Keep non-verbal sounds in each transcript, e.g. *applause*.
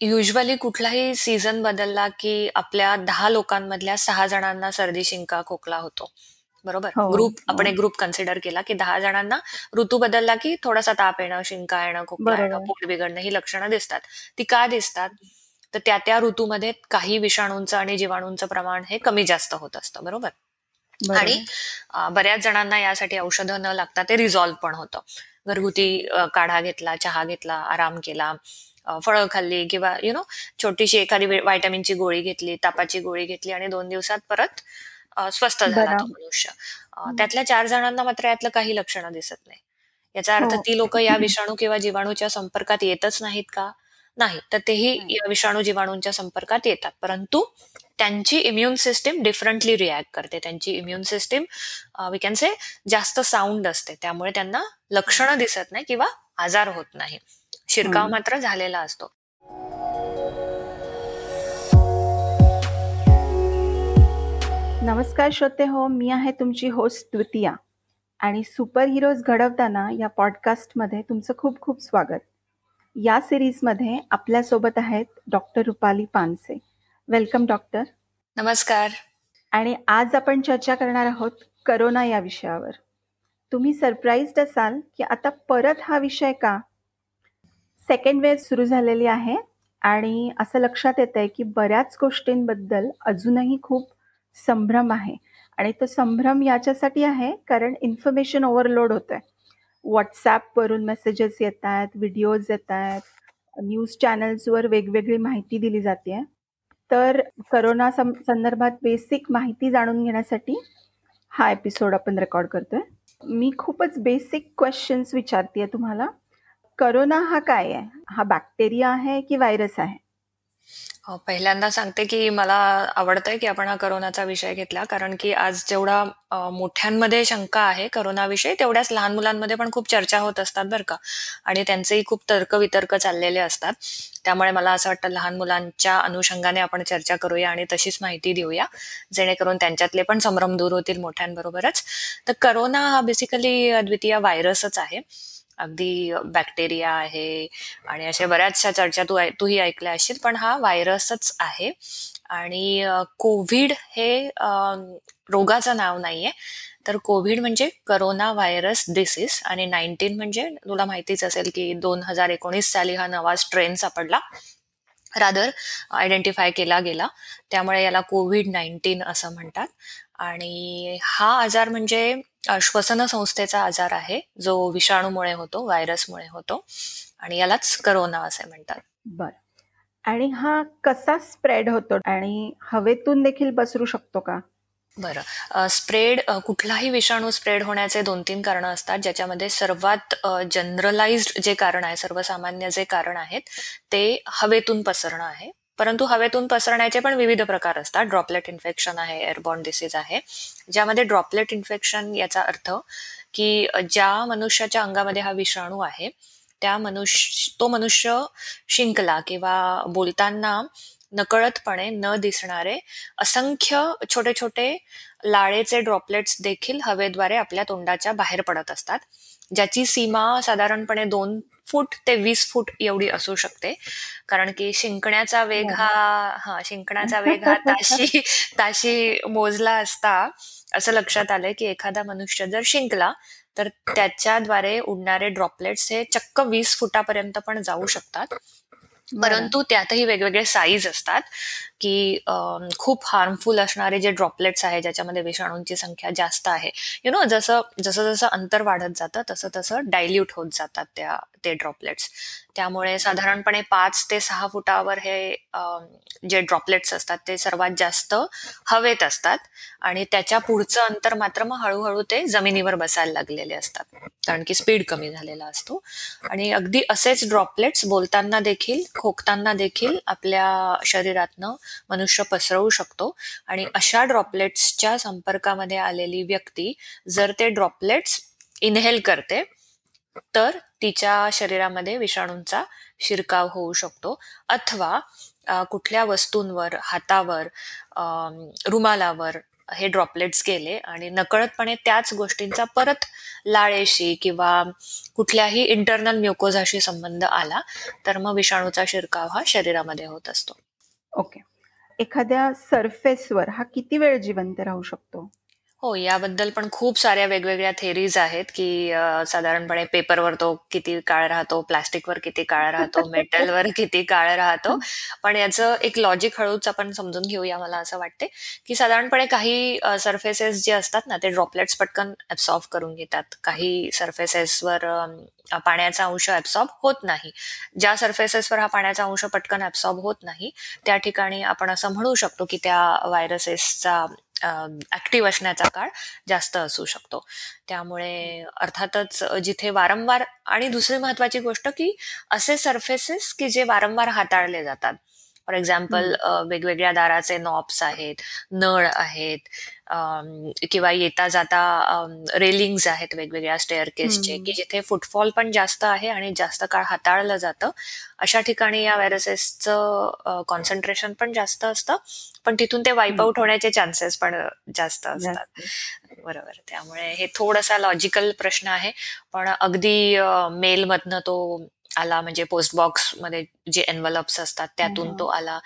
Usually कुठलाही season बदलला की आपल्या दहा लोकांमधल्या सहा जणांना सर्दी शिंका खोकला होतो. बरोबर? ग्रुप आपण हो. एक ग्रुप कन्सिडर केला की दहा जणांना ऋतू बदलला की थोडासा ताप येणं शिंका येणं खोकला येणं. पोट बिघडणं ही लक्षणं दिसतात. ती का दिसतात? तर त्या त्या ऋतूमध्ये काही विषाणूंचं आणि जीवाणूंचं प्रमाण हे कमी जास्त होत असतं. बरोबर? आणि बऱ्याच जणांना यासाठी औषधं न लागता ते रिझॉल्व्ह पण होतं. घरगुती काढा घेतला चहा घेतला आराम केला. फळं खाल्ली किंवा यु नो छोटीशी एखादी व्हायटामिनची गोळी घेतली तापाची गोळी घेतली आणि दोन दिवसात परत स्वस्थ झाला तो मनुष्य. त्यातल्या चार जणांना मात्र यातलं काही लक्षणं दिसत नाही. याचा अर्थ हो. ती लोक या विषाणू किंवा जीवाणूच्या संपर्कात येतच नाहीत का? नाही. तर तेही. या विषाणू जीवाणूंच्या संपर्कात येतात. परंतु त्यांची इम्युन सिस्टीम डिफरंटली रिॲक्ट करते. त्यांची immune system we can say जास्त साऊंड असते. त्यामुळे त्यांना लक्षणं दिसत नाही किंवा आजार होत नाही. शिरकाव. मात्र झालेला असतो. नमस्कार श्रोते हो मी आहे तुमची होस्ट द्वितीया. आणि सुपर हिरोज घडवताना या पॉडकास्टमध्ये तुमचं खूप खूप स्वागत. या सिरीजमध्ये आपल्यासोबत आहेत doctor Rupali Panse. Welcome doctor नमस्कार. आणि आज आपण चर्चा करणार आहोत करोना या विषयावर. तुम्ही सरप्राईज्ड असाल की आता परत हा विषय का? सेकंड वेव्ह सुरू झालेली आहे. आणि असं लक्षात येत आहे की बऱ्याच गोष्टींबद्दल अजूनही खूप संभ्रम आहे. आणि तो संभ्रम याच्यासाठी आहे कारण इन्फॉर्मेशन ओव्हरलोड होत आहे व्हॉट्सॲपवरून मेसेजेस येत आहेत व्हिडिओज येत आहेत न्यूज चॅनल्सवर वेगवेगळी माहिती दिली जाते. तर करोना सं संदर्भात बेसिक माहिती जाणून घेण्यासाठी हा एपिसोड आपण रेकॉर्ड करतोय. मी खूपच बेसिक क्वेश्चन्स विचारते तुम्हाला. करोना हा काय आहे? हा बॅक्टेरिया आहे की व्हायरस आहे? पहिल्यांदा सांगते की मला आवडतंय की आपण हा करोनाचा विषय घेतला. कारण की आज जेवढा मोठ्यांमध्ये शंका आहे करोनाविषयी तेवढ्याच लहान मुलांमध्ये पण खूप चर्चा होत असतात बरं का. आणि त्यांचेही खूप तर्कवितर्क चाललेले असतात. त्यामुळे मला असं वाटतं लहान मुलांच्या अनुषंगाने आपण चर्चा करूया आणि तशीच माहिती देऊया. जेणेकरून त्यांच्यातले पण संभ्रम दूर होतील मोठ्यांबरोबरच. तर करोना हा बेसिकली अद्वितीय व्हायरसच आहे. अगदी बॅक्टेरिया आहे आणि अशा बऱ्याचशा चर्चा तू ऐ- तूही ऐकल्या असशील पण हा व्हायरसच आहे. आणि कोविड हे रोगाचं नाव नाहीये. तर कोविड म्हणजे करोना व्हायरस डिसीज आणि नाईन्टीन म्हणजे तुला माहितीच असेल की दोन हजार एकोणीस साली हा नवा स्ट्रेन सापडला. रादर आयडेंटिफाय केला गेला. त्यामुळे याला कोविड नाईन्टीन असं म्हणतात. आणि हा आजार म्हणजे श्वसन संस्थेचा आजार आहे जो विषाणूमुळे होतो व्हायरसमुळे होतो आणि यालाच करोना असे म्हणतात. बर. आणि हा कसा स्प्रेड होतो आणि हवेतून देखील पसरू शकतो का? बरं. स्प्रेड कुठलाही विषाणू स्प्रेड होण्याचे दोन तीन कारणं असतात ज्याच्यामध्ये सर्वात जनरलाइज्ड जे कारण आहे सर्वसामान्य जे कारण आहेत ते हवेतून पसरणं आहे. परंतु हवेतून पसरण्याचे पण विविध प्रकार असतात. ड्रॉपलेट इन्फेक्शन आहे एअरबॉर्न डिसीज आहे. ज्यामध्ये ड्रॉपलेट इन्फेक्शन याचा अर्थ की ज्या मनुष्याच्या अंगामध्ये हा विषाणू आहे त्या मनुष्य तो मनुष्य शिंकला किंवा बोलताना नकळतपणे न दिसणारे असंख्य छोटे छोटे लाळेचे ड्रॉपलेट्स देखील हवेद्वारे आपल्या तोंडाच्या बाहेर पडत असतात. ज्याची सीमा साधारणपणे दोन फूट ते वीस फूट एवढी असू शकते. कारण की शिंकण्याचा वेग हा हा शिंकण्याचा वेग हा ताशी *laughs* ताशी मोजला असता असं लक्षात आलंय की एखादा मनुष्य जर शिंकला तर त्याच्याद्वारे उडणारे ड्रॉपलेट्स हे चक्क वीस फुटापर्यंत पण जाऊ शकतात. परंतु त्यातही वेगवेगळे साईज असतात. की खूप हार्मफुल असणारे जे ड्रॉपलेट्स आहे ज्याच्यामध्ये विषाणूंची संख्या जास्त आहे. यु नो जसं जसं जसं अंतर वाढत जातं तसं तसं डायल्यूट होत जातात त्या ते ड्रॉपलेट्स त्यामुळे साधारणपणे पाच ते सहा फुटावर हे जे ड्रॉपलेट्स असतात ते सर्वात जास्त हवेत असतात. आणि त्याच्या पुढचं अंतर मात्र मग हळूहळू ते जमिनीवर बसायला लागलेले असतात. कारण की स्पीड कमी झालेला असतो. आणि अगदी असेच ड्रॉपलेट्स बोलताना देखील खोकताना देखील आपल्या शरीरातनं मनुष्य पसरवू शकतो. आणि अशा ड्रॉपलेट्सच्या संपर्कामध्ये आलेली व्यक्ती जर ते ड्रॉपलेट्स इनहेल करते तर तिच्या शरीरामध्ये विषाणूंचा शिरकाव होऊ शकतो. अथवा कुठल्या वस्तूंवर हातावर रुमालावर हे ड्रॉपलेट्स गेले आणि नकळतपणे त्याच गोष्टींचा परत लाळेशी किंवा कुठल्याही इंटरनल म्युकोझाशी संबंध आला तर मग विषाणूचा शिरकाव हा शरीरामध्ये होत असतो. ओके. एखाद्या सरफेसवर हा किती वेळ जिवंत राहू शकतो? हो याबद्दल पण खूप साऱ्या वेगवेगळ्या थेरीज आहेत की साधारणपणे पेपरवर तो किती काळ राहतो प्लास्टिकवर किती काळ राहतो *laughs* मेटलवर किती काळ राहतो. पण याचं एक लॉजिक हळूच आपण समजून घेऊया मला असं वाटते की साधारणपणे काही सरफेसेस जे असतात ना ते ड्रॉपलेट्स पटकन ऍब्सॉर्ब करून घेतात. काही सरफेसेसवर पाण्याचा अंश ऍब्सॉर्ब होत नाही. ज्या सर्फेसेसवर हा पाण्याचा अंश पटकन ऍब्सॉर्ब होत नाही त्या ठिकाणी आपण असं म्हणू शकतो की त्या व्हायरसेसचा ऍक्टिव्ह असण्याचा काळ जास्त असू शकतो. त्यामुळे अर्थातच जिथे वारंवार आणि दुसरी महत्वाची गोष्ट की असे सर्फेसेस की जे वारंवार हाताळले जातात फॉर एक्झाम्पल वेगवेगळ्या दाराचे नॉब्स आहेत नळ आहेत किंवा येता जाता रेलिंग्स आहेत वेगवेगळ्या स्टेअर केसचे की जिथे फुटफॉल पण जास्त आहे आणि जास्त काळ हाताळलं जातं. अशा ठिकाणी या व्हायरसेसचं कॉन्सन्ट्रेशन पण जास्त असतं पण तिथून ते वाईप आउट होण्याचे चान्सेस पण जास्त असतात. बरोबर. त्यामुळे हे थोडासा लॉजिकल प्रश्न आहे पण अगदी मेल मधनं तो आला म्हणजे पोस्ट बॉक्समध्ये जे एनवलप्स असतात त्यातून तो आला.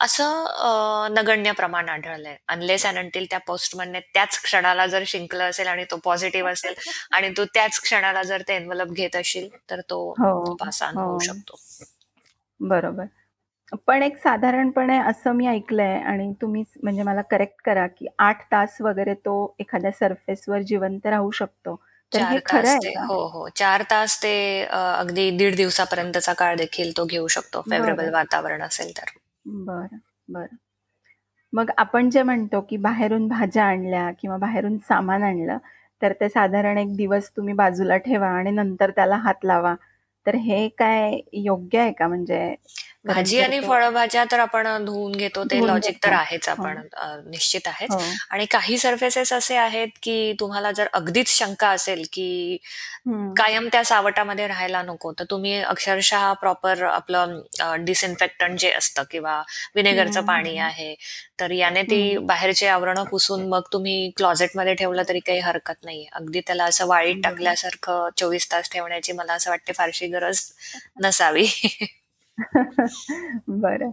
असं नगण्य प्रमाण आढळलंय. अनलेस अँड अंटील त्या पोस्टमनने त्याच क्षणाला जर शिंकलं असेल आणि तो पॉझिटिव्ह असेल आणि तो त्याच क्षणाला जर ते एनवलप घेत असेल तर तो पासान होऊ शकतो. बरोबर. पण एक साधारणपणे असं मी ऐकलंय आणि तुम्ही म्हणजे मला करेक्ट करा की आठ तास वगैरे तो एखाद्या सरफेसवर जिवंत राहू शकतो. हे खरं आहे हो हो. चार तास ते अगदी दीड दिवसापर्यंतचा काळ देखील तो घेऊ शकतो. फेवरेबल वातावरण असेल तर. बर बर. मग आपण जे म्हणतो की बाहेरून भाज्या आणल्या किंवा बाहेरून सामान आणलं तर ते साधारण एक दिवस तुम्ही बाजूला ठेवा आणि नंतर त्याला हात लावा. तर हे काय योग्य आहे का? म्हणजे भाजी आणि फळभाज्या तर आपण धुवून घेतो ते लॉजिक तर आहेच आपण निश्चित आहेच हो. आणि काही सर्फेसेस असे आहेत की तुम्हाला जर अगदीच शंका असेल की कायम त्या सावटामध्ये राहायला नको तर तुम्ही अक्षरशः प्रॉपर आपलं डिसइन्फेक्टंट जे असतं किंवा विनेगरचं पाणी आहे तर याने ती बाहेरचे आवरण पुसून मग तुम्ही क्लॉझेटमध्ये ठेवलं तरी काही हरकत नाही अगदी त्याला असं वाळीत टाकल्यासारखं चोवीस तास ठेवण्याची मला असं वाटते फारशी गरज *laughs* नसावी. *laughs* बरं.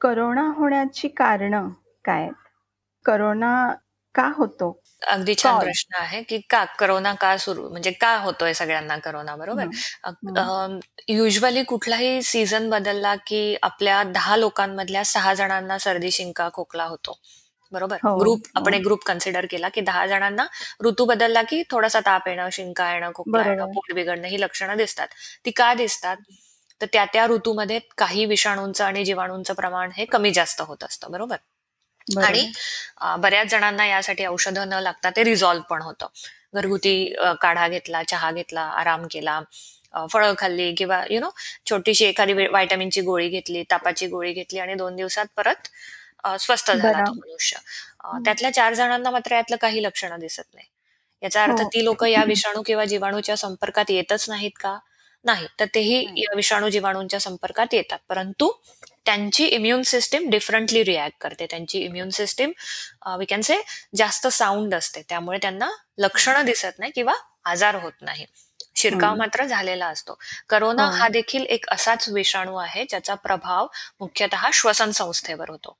करोना होण्याची कारण काय करोना का होतो? अगदी छान प्रश्न आहे, की का करोना का सुरू म्हणजे का होतोय सगळ्यांना करोना बरोबर? युजली कुठलाही सीझन बदलला की आपल्या दहा लोकांमधल्या सहा जणांना सर्दी, शिंका, खोकला होतो. बरोबर? ग्रुप हो, आपण हो. एक ग्रुप कन्सिडर केला की दहा जणांना ऋतू बदलला की थोडासा ताप येणं, शिंका येणं, खोकला येणं, पोट बिघडणं ही लक्षणं दिसतात. ती का दिसतात? तर त्या त्या ऋतूमध्ये काही विषाणूंचं आणि जीवाणूंचं प्रमाण हे कमी जास्त होत असतं बरोबर? आणि बऱ्याच जणांना यासाठी औषधं न लागता ते रिझॉल्व्ह पण होतं. घरगुती काढा घेतला चहा घेतला आराम केला फळं खाल्ली किंवा यु नो छोटीशी एखादी व्हायटमिनची गोळी घेतली तापाची गोळी घेतली आणि दोन दिवसात परत स्वस्थ झाला तो मनुष्य. त्यातल्या चार जणांना मात्र यातलं काही लक्षणं दिसत नाही. याचा अर्थ हो. ती लोक या विषाणू किंवा जीवाणूच्या संपर्कात येतच नाहीत का? नाही. तर तेही या विषाणू जीवाणूंच्या संपर्कात येतात. परंतु त्यांची इम्युन सिस्टीम डिफरंटली रिॲक्ट करते. त्यांची immune system we can say जास्त साऊंड असते. त्यामुळे त्यांना लक्षणं दिसत नाही किंवा आजार होत नाही. शिरकाव मात्र झालेला असतो. करोना हा देखील एक असाच विषाणू आहे ज्याचा प्रभाव मुख्यतः श्वसन संस्थेवर होतो.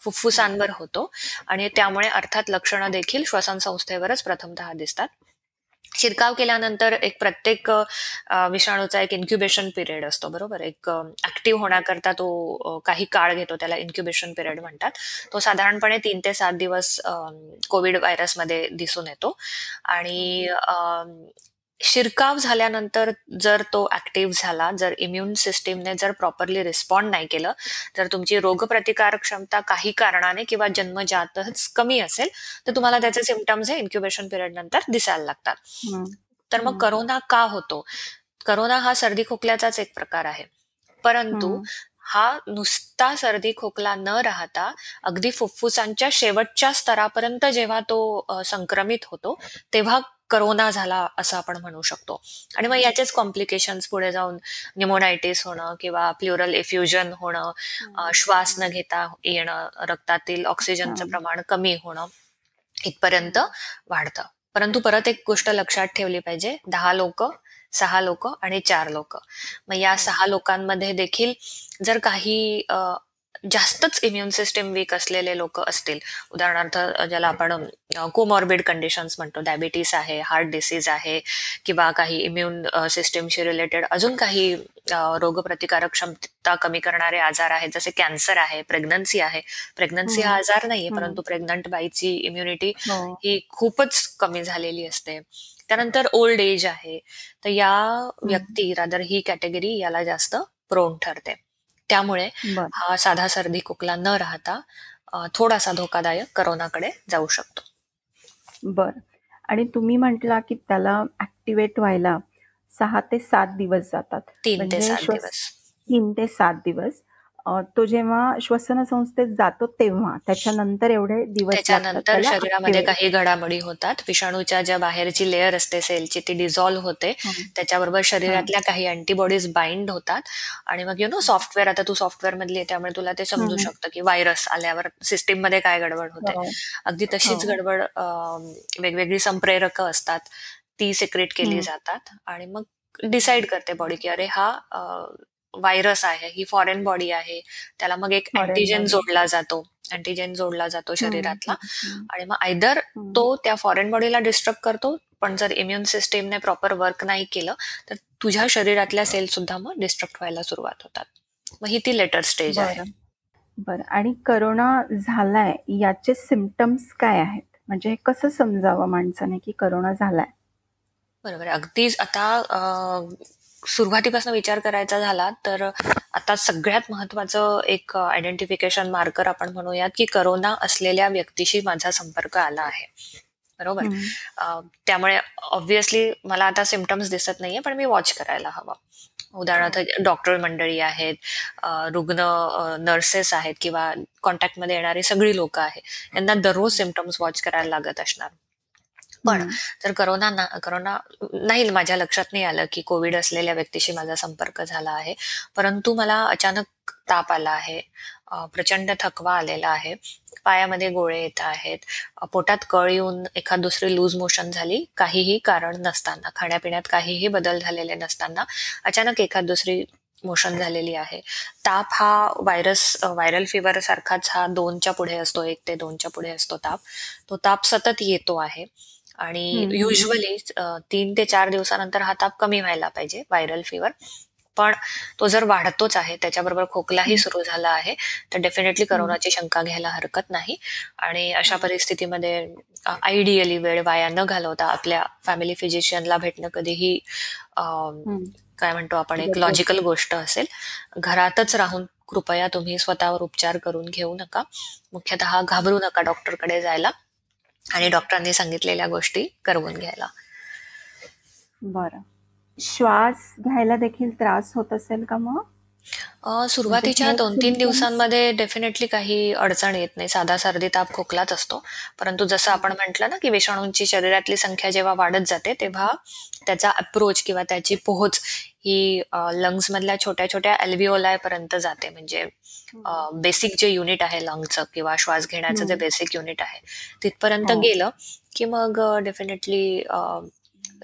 फुफ्फुसांवर होतो. आणि त्यामुळे अर्थात लक्षणं देखील श्वसन संस्थेवरच प्रथमतः दिसतात. शिरकाव केल्यानंतर एक प्रत्येक विषाणूचा एक इन्क्युबेशन पिरियड असतो बरोबर? एक ऍक्टिव्ह होण्याकरता तो काही काळ घेतो त्याला इन्क्युबेशन पिरियड म्हणतात. तो साधारणपणे तीन ते सात दिवस कोविड व्हायरसमध्ये दिसून येतो. आणि शिरकाव झाल्यानंतर जर तो ऍक्टिव्ह झाला जर इम्युन सिस्टीमने जर प्रॉपरली रिस्पॉन्ड नाही केलं तर तुमची रोगप्रतिकार क्षमता काही कारणाने किंवा जन्मजातच कमी असेल तर तुम्हाला त्याचे सिमटम्स हे इन्क्युबेशन पिरियड नंतर दिसायला लागतात. तर मग करोना का होतो? करोना हा सर्दी खोकल्याचाच एक प्रकार आहे. परंतु हा. नुसता सर्दी खोकला न राहता अगदी फुफ्फुसांच्या शेवटच्या स्तरापर्यंत जेव्हा तो संक्रमित होतो तेव्हा करोना झाला असं आपण म्हणू शकतो. आणि मग याचेच कॉम्प्लिकेशन्स पुढे जाऊन निमोनायटिस होणं किंवा प्लुरल इफ्युजन होणं श्वास न घेता येणं रक्तातील ऑक्सिजनचं प्रमाण कमी होणं इथपर्यंत वाढतं. परंतु परत एक गोष्ट लक्षात ठेवली पाहिजे दहा लोक सहा लोक आणि चार लोक. मग या सहा लोकांमध्ये देखील जर काही जास्तच इम्युन सिस्टीम वीक असलेले लोक असतील. उदाहरणार्थ ज्याला आपण कोमॉर्बिड कंडिशन्स म्हणतो. डायबिटीस आहे हार्ट डिसीज आहे किंवा काही इम्युन सिस्टीमशी रिलेटेड अजून काही रोगप्रतिकारक क्षमता कमी करणारे आजार आहेत. जसे कॅन्सर आहे प्रेग्नन्सी आहे. प्रेग्नन्सी हा आजार नाहीये परंतु प्रेग्नंट बाईची इम्युनिटी हो. ही खूपच कमी झालेली असते. त्यानंतर ओल्ड एज आहे. तर या व्यक्ती रादर ही कॅटेगरी याला जास्त प्रोन ठरते. त्यामुळे हा साधा सर्दी खोकला न राहता थोडासा धोकादायक करोनाकडे जाऊ शकतो. बर. आणि तुम्ही म्हटला की त्याला ऍक्टिव्हेट व्हायला सहा ते सात दिवस जातात. तीन ते म्हणजे सात दिवस. तीन ते सात दिवस. तो जेव्हा श्वसन संस्थेत जातो तेव्हा त्याच्यानंतर एवढे दिवस त्याच्यानंतर शरीरामध्ये काही घडामोडी होतात. विषाणूच्या ज्या बाहेरची लेअर असते सेलची ती डिझॉल्व्ह होते. त्याच्याबरोबर शरीरातल्या काही अँटीबॉडीज बाइंड होतात. आणि मग यु नो सॉफ्टवेअर आता तू सॉफ्टवेअर मधली त्यामुळे तुला ते समजू शकतं की व्हायरस आल्यावर सिस्टीममध्ये काय गडबड होते. हो. अगदी तशीच हो. गडबड वेगवेगळी संप्रेरक असतात. ती सिक्रेट केली जातात. आणि मग डिसाईड करते बॉडी की अरे हा व्हायरस आहे ही फॉरेन बॉडी आहे. त्याला मग एक अँटीजेन जोडला जातो. अँटीजेन जोडला जातो शरीरातला. आणि मग आयदर तो त्या फॉरेन बॉडीला डिस्टर्ब करतो पण जर इम्युन सिस्टीमने प्रॉपर वर्क नाही केलं तर तुझ्या शरीरातल्या सेल सुद्धा मग डिस्ट्रक्ट व्हायला सुरुवात होतात. मग ही ती लेटर स्टेज आहे. बरं. आणि करोना झालाय याचे सिमटम्स काय आहेत? म्हणजे कसं समजावं माणसाने की करोना झालाय? बरोबर. अगदीच आता सुरुवातीपासून विचार करायचा झाला तर आता सगळ्यात महत्वाचं एक आयडेंटिफिकेशन मार्कर आपण म्हणूयात की करोना असलेल्या व्यक्तीशी माझा संपर्क आला आहे. बरोबर? त्यामुळे ऑब्व्हियसली मला आता सिमटम्स दिसत नाहीये पण मी वॉच करायला हवं. उदाहरणार्थ डॉक्टर मंडळी आहेत रुग्ण नर्सेस आहेत किंवा कॉन्टॅक्टमध्ये येणारी सगळी लोक आहेत यांना दररोज सिमटम्स वॉच करायला लागत असणार. पण जर करोना करोना नाही माझ्या लक्षात नाही आलं की कोविड असलेल्या व्यक्तीशी माझा संपर्क झाला आहे. परंतु मला अचानक ताप आला आहे प्रचंड थकवा आलेला आहे. पायामध्ये गोळे येत आहेत. पोटात कळ येऊन एखाद दुसरी लूज मोशन झाली काहीही कारण नसताना खाण्यापिण्यात काहीही बदल झालेले नसताना अचानक एखाद दुसरी मोशन झालेली आहे. ताप हा व्हायरस व्हायरल फिवर सारखाच हा दोनच्या पुढे असतो एक ते दोनच्या पुढे असतो ताप. तो ताप सतत येतो आहे. आणि युजली तीन ते चार दिवसानंतर हा ताप कमी व्हायला पाहिजे व्हायरल फिवर पण तो जर वाढतोच आहे त्याच्याबरोबर खोकलाही सुरू झाला आहे तर डेफिनेटली करोनाची शंका घ्यायला हरकत नाही. आणि अशा परिस्थितीमध्ये आयडियली वेळ वाया न घालवता आपल्या फॅमिली फिजिशियनला भेटणं कधीही काय म्हणतो आपण एक लॉजिकल गोष्ट असेल. घरातच राहून कृपया तुम्ही स्वतःवर उपचार करून घेऊ नका. मुख्यतः घाबरू नका डॉक्टरकडे जायला. आणि डॉक्टरांनी सांगितलेल्या गोष्टी करवून घ्यायला. बरं. श्वास घ्यायला देखील त्रास होत असेल का मग? सुरुवातीच्या म्हणजे दोन तीन दिवसांमध्ये डेफिनेटली काही अडचण येत नाही. साधा सर्दी ताप खोकलाच असतो. परंतु जसं आपण म्हटलं ना की विषाणूंची शरीरातली संख्या जेव्हा वाढत जाते तेव्हा त्याचा अप्रोच किंवा त्याची पोहोच ही लंग्स मधल्या छोट्या छोट्या अल्विओलाय पर्यंत जाते. म्हणजे बेसिक जे युनिट आहे लंगचं किंवा श्वास घेण्याचं जे बेसिक युनिट आहे तिथपर्यंत हो. गेलं की मग डेफिनेटली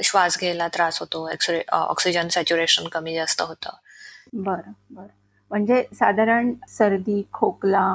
श्वास घ्यायला त्रास होतो. ऑक्सिजन सॅच्युरेशन कमी जास्त होतं. बरं बरं. म्हणजे साधारण सर्दी खोकला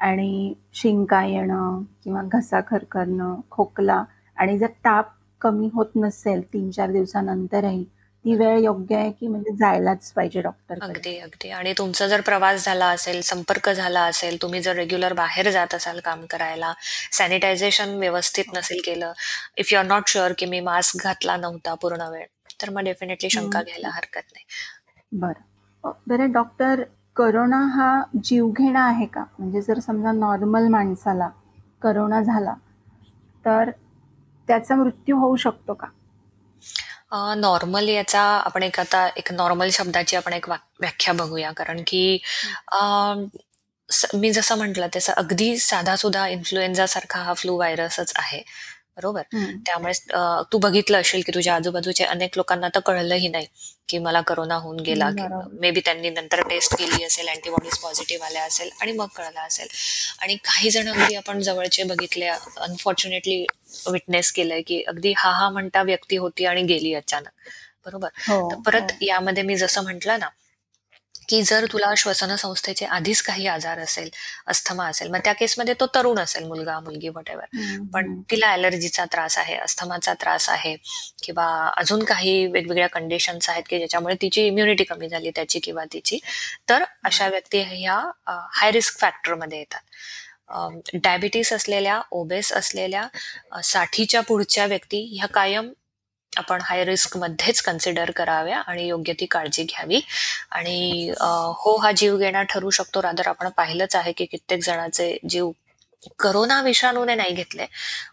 आणि शिंका येणं किंवा घसा खरखरणं खोकला आणि जर ताप कमी होत नसेल तीन चार दिवसानंतरही ती वेळ योग्य आहे की म्हणजे जायलाच पाहिजे डॉक्टर अगदी अगदी. आणि तुमचा जर प्रवास झाला असेल संपर्क झाला असेल तुम्ही जर रेग्युलर बाहेर जात असाल काम करायला सॅनिटायझेशन व्यवस्थित नसेल केलं if you are not sure की मी मास्क घातला नव्हता पूर्ण वेळ तर मग डेफिनेटली शंका घ्यायला हरकत नाही. बरं. बरं डॉक्टर करोना हा जीवघेणा आहे का? म्हणजे जर समजा नॉर्मल माणसाला करोना झाला तर त्याचा मृत्यू होऊ शकतो का? नॉर्मल याचा आपण एक आता एक नॉर्मल शब्दाची आपण एक व्याख्या बघूया. कारण की मी जसं म्हटलं तसं अगदी साधा सुद्धा इन्फ्लुएन्झा सारखा हा फ्लू व्हायरसच आहे. बरोबर? त्यामुळे तू बघितलं असेल की तुझ्या आजूबाजूच्या अनेक लोकांना तर कळलंही नाही की मला करोना होऊन गेला मे बी त्यांनी नंतर टेस्ट केली असेल अँटीबॉडीज पॉझिटिव्ह आल्या असेल आणि मग कळलं असेल. आणि काही जण अगदी आपण जवळचे बघितले अनफॉर्च्युनेटली विटनेस केलंय की अगदी हा हा म्हणता व्यक्ती होती आणि गेली अचानक. बरोबर? हो, परत हो. यामध्ये मी जसं म्हंटल ना की जर तुला श्वसन संस्थेचे आधीच काही आजार असेल अस्थमा असेल मग त्या केसमध्ये तो तरुण असेल मुलगा मुलगी वॉटेवर पण तिला ॲलर्जीचा त्रास आहे अस्थमाचा त्रास आहे किंवा अजून काही वेगवेगळ्या कंडिशन्स आहेत की ज्याच्यामुळे तिची इम्युनिटी कमी झाली त्याची किंवा तिची तर अशा व्यक्ती ह्या हाय रिस्क फॅक्टरमध्ये येतात. डायबिटीस असलेल्या ओबेस असलेल्या साठीच्या पुढच्या व्यक्ती ह्या कायम आपण हाय रिस्क मध्येच कन्सिडर कराव्या आणि योग्य ती काळजी घ्यावी. आणि हो हा जीव घेणा ठरू शकतो. रादर आपण पाहिलंच आहे की कित्येक जणांचे जीव करोना विषाणूने नाही घेतले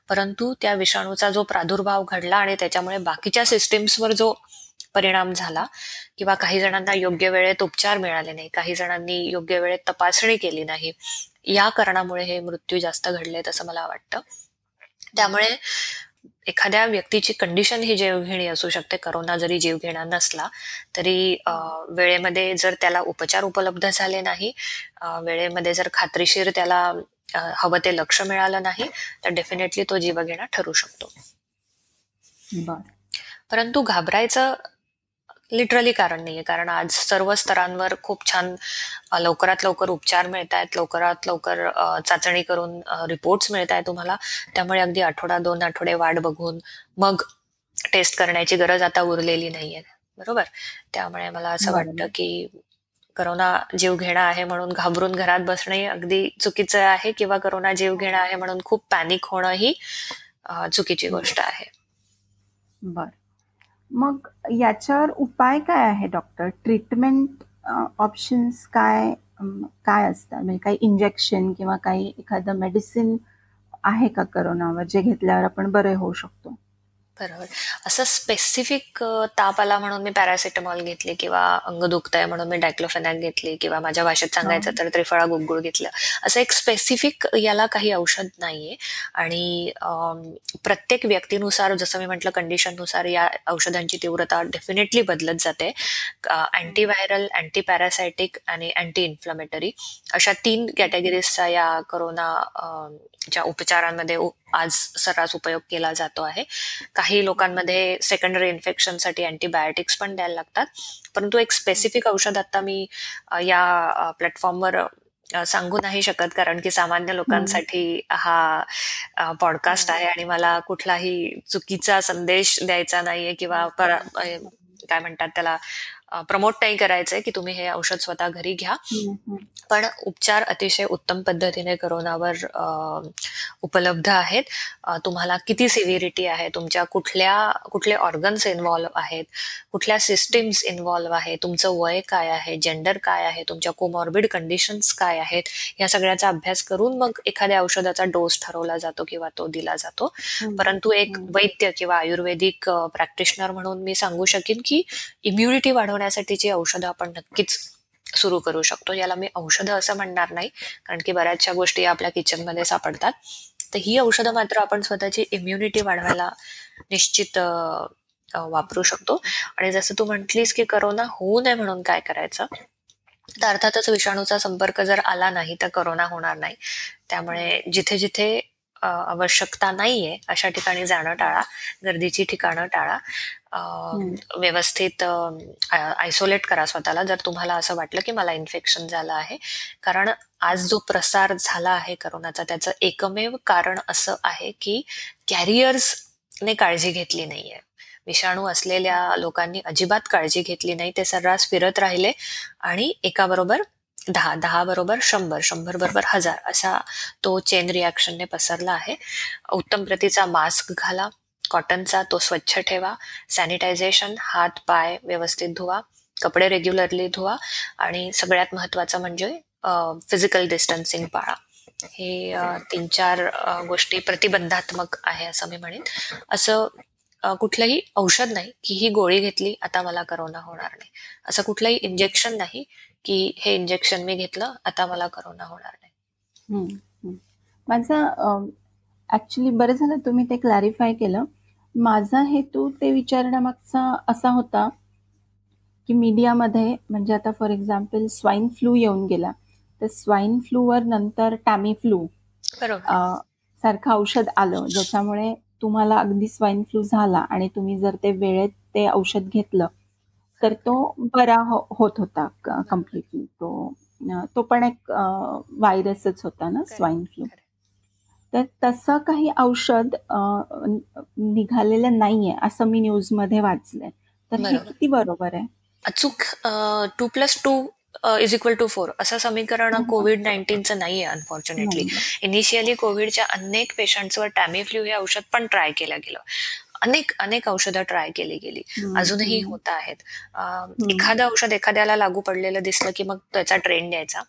परंतु त्या विषाणूचा जो प्रादुर्भाव घडला आणि त्याच्यामुळे बाकीच्या सिस्टीम्सवर जो परिणाम झाला किंवा काही जणांना योग्य वेळेत उपचार मिळाले नाही काही जणांनी योग्य वेळेत तपासणी केली नाही या कारणामुळे हे मृत्यू जास्त घडलेत असं मला वाटतं. त्यामुळे एखाद्या व्यक्तीची कंडिशन ही जीवघेणी असू शकते. करोना जरी जीवघेणा नसला तरी वेळेमध्ये जर त्याला उपचार उपलब्ध झाले नाही वेळेमध्ये जर खात्रीशीर त्याला हवं ते लक्ष मिळालं नाही तर डेफिनेटली तो जीवघेणा ठरू शकतो. परंतु घाबरायचं लिटरली कारण नाहीये. कारण आज सर्व स्तरांवर खूप छान लवकरात लवकर उपचार मिळत आहेत लवकरात लवकर चाचणी करून रिपोर्ट्स मिळत आहेत तुम्हाला. त्यामुळे अगदी आठवडा दोन आठवडे वाट बघून मग टेस्ट करण्याची गरज आता उरलेली नाहीये. बरोबर? त्यामुळे मला असं वाटतं की करोना जीव घेणं आहे म्हणून घाबरून घरात बसणे अगदी चुकीचं आहे किंवा करोना जीव घेणं आहे म्हणून खूप पॅनिक होणं ही चुकीची गोष्ट आहे. बर. मग याच्यावर उपाय काय आहे डॉक्टर ट्रीटमेंट ऑप्शन्स काय काय असतात? म्हणजे काही इंजेक्शन किंवा काही एखादं मेडिसिन आहे का करोनावर जे घेतल्यावर आपण बरे होऊ शकतो? बरोबर असं स्पेसिफिक ताप आला म्हणून मी पॅरासिटामॉल घेतली किंवा अंग दुखतंय म्हणून मी डायक्लोफेनॅक घेतली किंवा माझ्या भाषेत सांगायचं तर त्रिफळा गुगुळ घेतलं. असं एक स्पेसिफिक याला काही औषध नाहीये. आणि प्रत्येक व्यक्तीनुसार जसं मी म्हटलं कंडिशननुसार या औषधांची तीव्रता डेफिनेटली बदलत जाते. अँटीव्हायरल अँटी पॅरासायटिक आणि अँटी इन्फ्लमेटरी अशा तीन कॅटेगरीजचा या कोरोना च्या उपचारांमध्ये आज सर्रास उपयोग केला जातो आहे. काही लोकांमध्ये सेकंडरी इन्फेक्शनसाठी अँटीबायोटिक्स पण द्यायला लागतात. परंतु एक स्पेसिफिक औषध आता मी या प्लॅटफॉर्मवर सांगू नाही शकत कारण की सामान्य लोकांसाठी हा पॉडकास्ट आहे आणि मला कुठलाही चुकीचा संदेश द्यायचा नाहीये किंवा काय म्हणतात त्याला प्रमोट नाही करायचंय की तुम्ही हे औषध स्वतः घरी घ्या. पण उपचार अतिशय उत्तम पद्धतीने करोनावर उपलब्ध आहेत. तुम्हाला किती सिव्हिरिटी आहे? तुमच्या कुठल्या कुठले ऑर्गन्स इन्व्हॉल्व्ह आहेत? कुठल्या सिस्टीम्स इन्व्हॉल्व्ह आहे? तुमचं वय काय आहे? जेंडर काय आहे? तुमच्या कोमॉर्बिड कंडिशन्स काय आहेत? या सगळ्याचा अभ्यास करून मग एखाद्या औषधाचा डोस ठरवला जातो किंवा तो दिला जातो. परंतु एक वैद्य किंवा आयुर्वेदिक प्रॅक्टिशनर म्हणून मी सांगू शकेन की इम्युनिटी होण्यासाठीची औषधं आपण नक्कीच सुरू करू शकतो याला मी औषधं असं म्हणणार नाही कारण की बऱ्याचशा गोष्टी आपल्या किचनमध्ये सापडतात. तर ही औषधं मात्र आपण स्वतःची इम्युनिटी वाढवायला निश्चित वापरू शकतो. आणि जसं तू म्हटलीस की करोना होऊ नये म्हणून काय करायचं तर अर्थातच विषाणूचा संपर्क जर आला नाही तर करोना होणार नाही. त्यामुळे जिथे जिथे आवश्यकता नाहीये अशा ठिकाणी जाणं टाळा गर्दीची ठिकाणं टाळा. व्यवस्थित आयसोलेट करा स्वतःला जर तुम्हाला असं वाटलं की मला इन्फेक्शन झालं आहे. कारण आज जो प्रसार झाला आहे करोनाचा त्याचं एकमेव कारण असं आहे की कॅरियर्सने काळजी घेतली नाहीये. विषाणू असलेल्या लोकांनी अजिबात काळजी घेतली नाही ते सर्रास फिरत राहिले आणि एकाबरोबर दहा दहा बरोबर शंभर शंभर बरोबर हजार असा तो चेन रिॲक्शनने पसरला आहे. उत्तम प्रतीचा मास्क घाला. कॉटनचा तो स्वच्छ ठेवा सॅनिटायझेशन हात पाय व्यवस्थित धुवा कपडे रेग्युलरली धुवा आणि सगळ्यात महत्वाचं म्हणजे फिजिकल डिस्टन्सिंग पाळा. हे तीन चार गोष्टी प्रतिबंधात्मक आहे असं मी म्हणेन. असं कुठलंही औषध नाही की ही गोळी घेतली आता मला करोना होणार नाही. असं कुठलंही इंजेक्शन नाही की हे इंजेक्शन मी घेतलं आता मला करोना होणार नाही. माझं ऍक्च्युली बरं झालं तुम्ही ते क्लॅरिफाय केलं. माझा हेतू ते विचारण्यामागचा असा होता की मीडियामध्ये म्हणजे आता फॉर एक्झाम्पल स्वाईन फ्लू येऊन गेला तर स्वाईन फ्लूवर नंतर टॅमी फ्लू सारखं औषध आलं ज्याच्यामुळे तुम्हाला अगदी स्वाईन फ्लू झाला आणि तुम्ही जर ते वेळेत ते औषध घेतलं तर तो बरा हो- होत होता कम्प्लिटली तो तो पण एक व्हायरसच होता ना स्वाईन फ्लू. तर तसं काही औषध निघालेलं नाहीये असं मी न्यूजमध्ये वाचलंय. तर हे बरोबर. किती बरोबर आहे? अचूक two plus two is equal to four असं समीकरण. कोविड नाईन्टीनचं नाहीये अनफॉर्च्युनेटली नाही. इनिशियली कोविडच्या अनेक पेशंट्सवर टॅमीफ्ल्यू हे औषध पण ट्राय केलं गेलं. अनेक अनेक औषधं ट्राय केली गेली. अजूनही. होत आहेत. एखादं औषध एखाद्याला लागू पडलेलं दिसलं की मग त्याचा ट्रेंड यायचा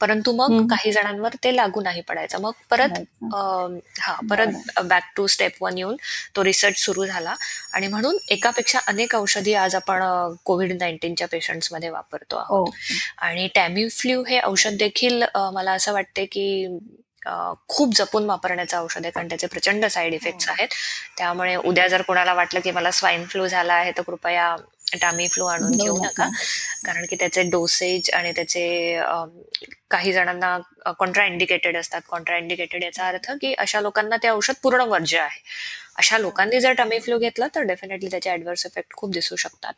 परंतु मग. काही जणांवर ते लागू नाही पडायचं. मग परत हा परत बॅक टू स्टेप वन येऊन तो रिसर्च सुरू झाला. आणि म्हणून एकापेक्षा अनेक औषधी आज आपण कोविड नाईन्टीनच्या पेशंट्समध्ये वापरतो आहोत. हो. आणि टॅम्युफ्ल्यू हे औषध देखील मला असं वाटते की खूप जपून वापरण्याचं औषध आहे. कारण त्याचे प्रचंड साईड इफेक्ट्स हो. आहेत. त्यामुळे उद्या जर कोणाला वाटलं की मला स्वाईन फ्लू झाला आहे तर कृपया टामी फ्लू आणून घेऊ घेऊ नका. नका कारण की त्याचे डोसेज आणि त्याचे काही जणांना कॉन्ट्रा इंडिकेटेड असतात. कॉन्ट्रा इंडिकेटेड याचा अर्थ की अशा लोकांना ते औषध पूर्ण वर्ज्य आहे. अशा लोकांनी जर टमी फ्लू घेतला तर डेफिनेटली त्याचे ऍडव्हर्स इफेक्ट खूप दिसू शकतात.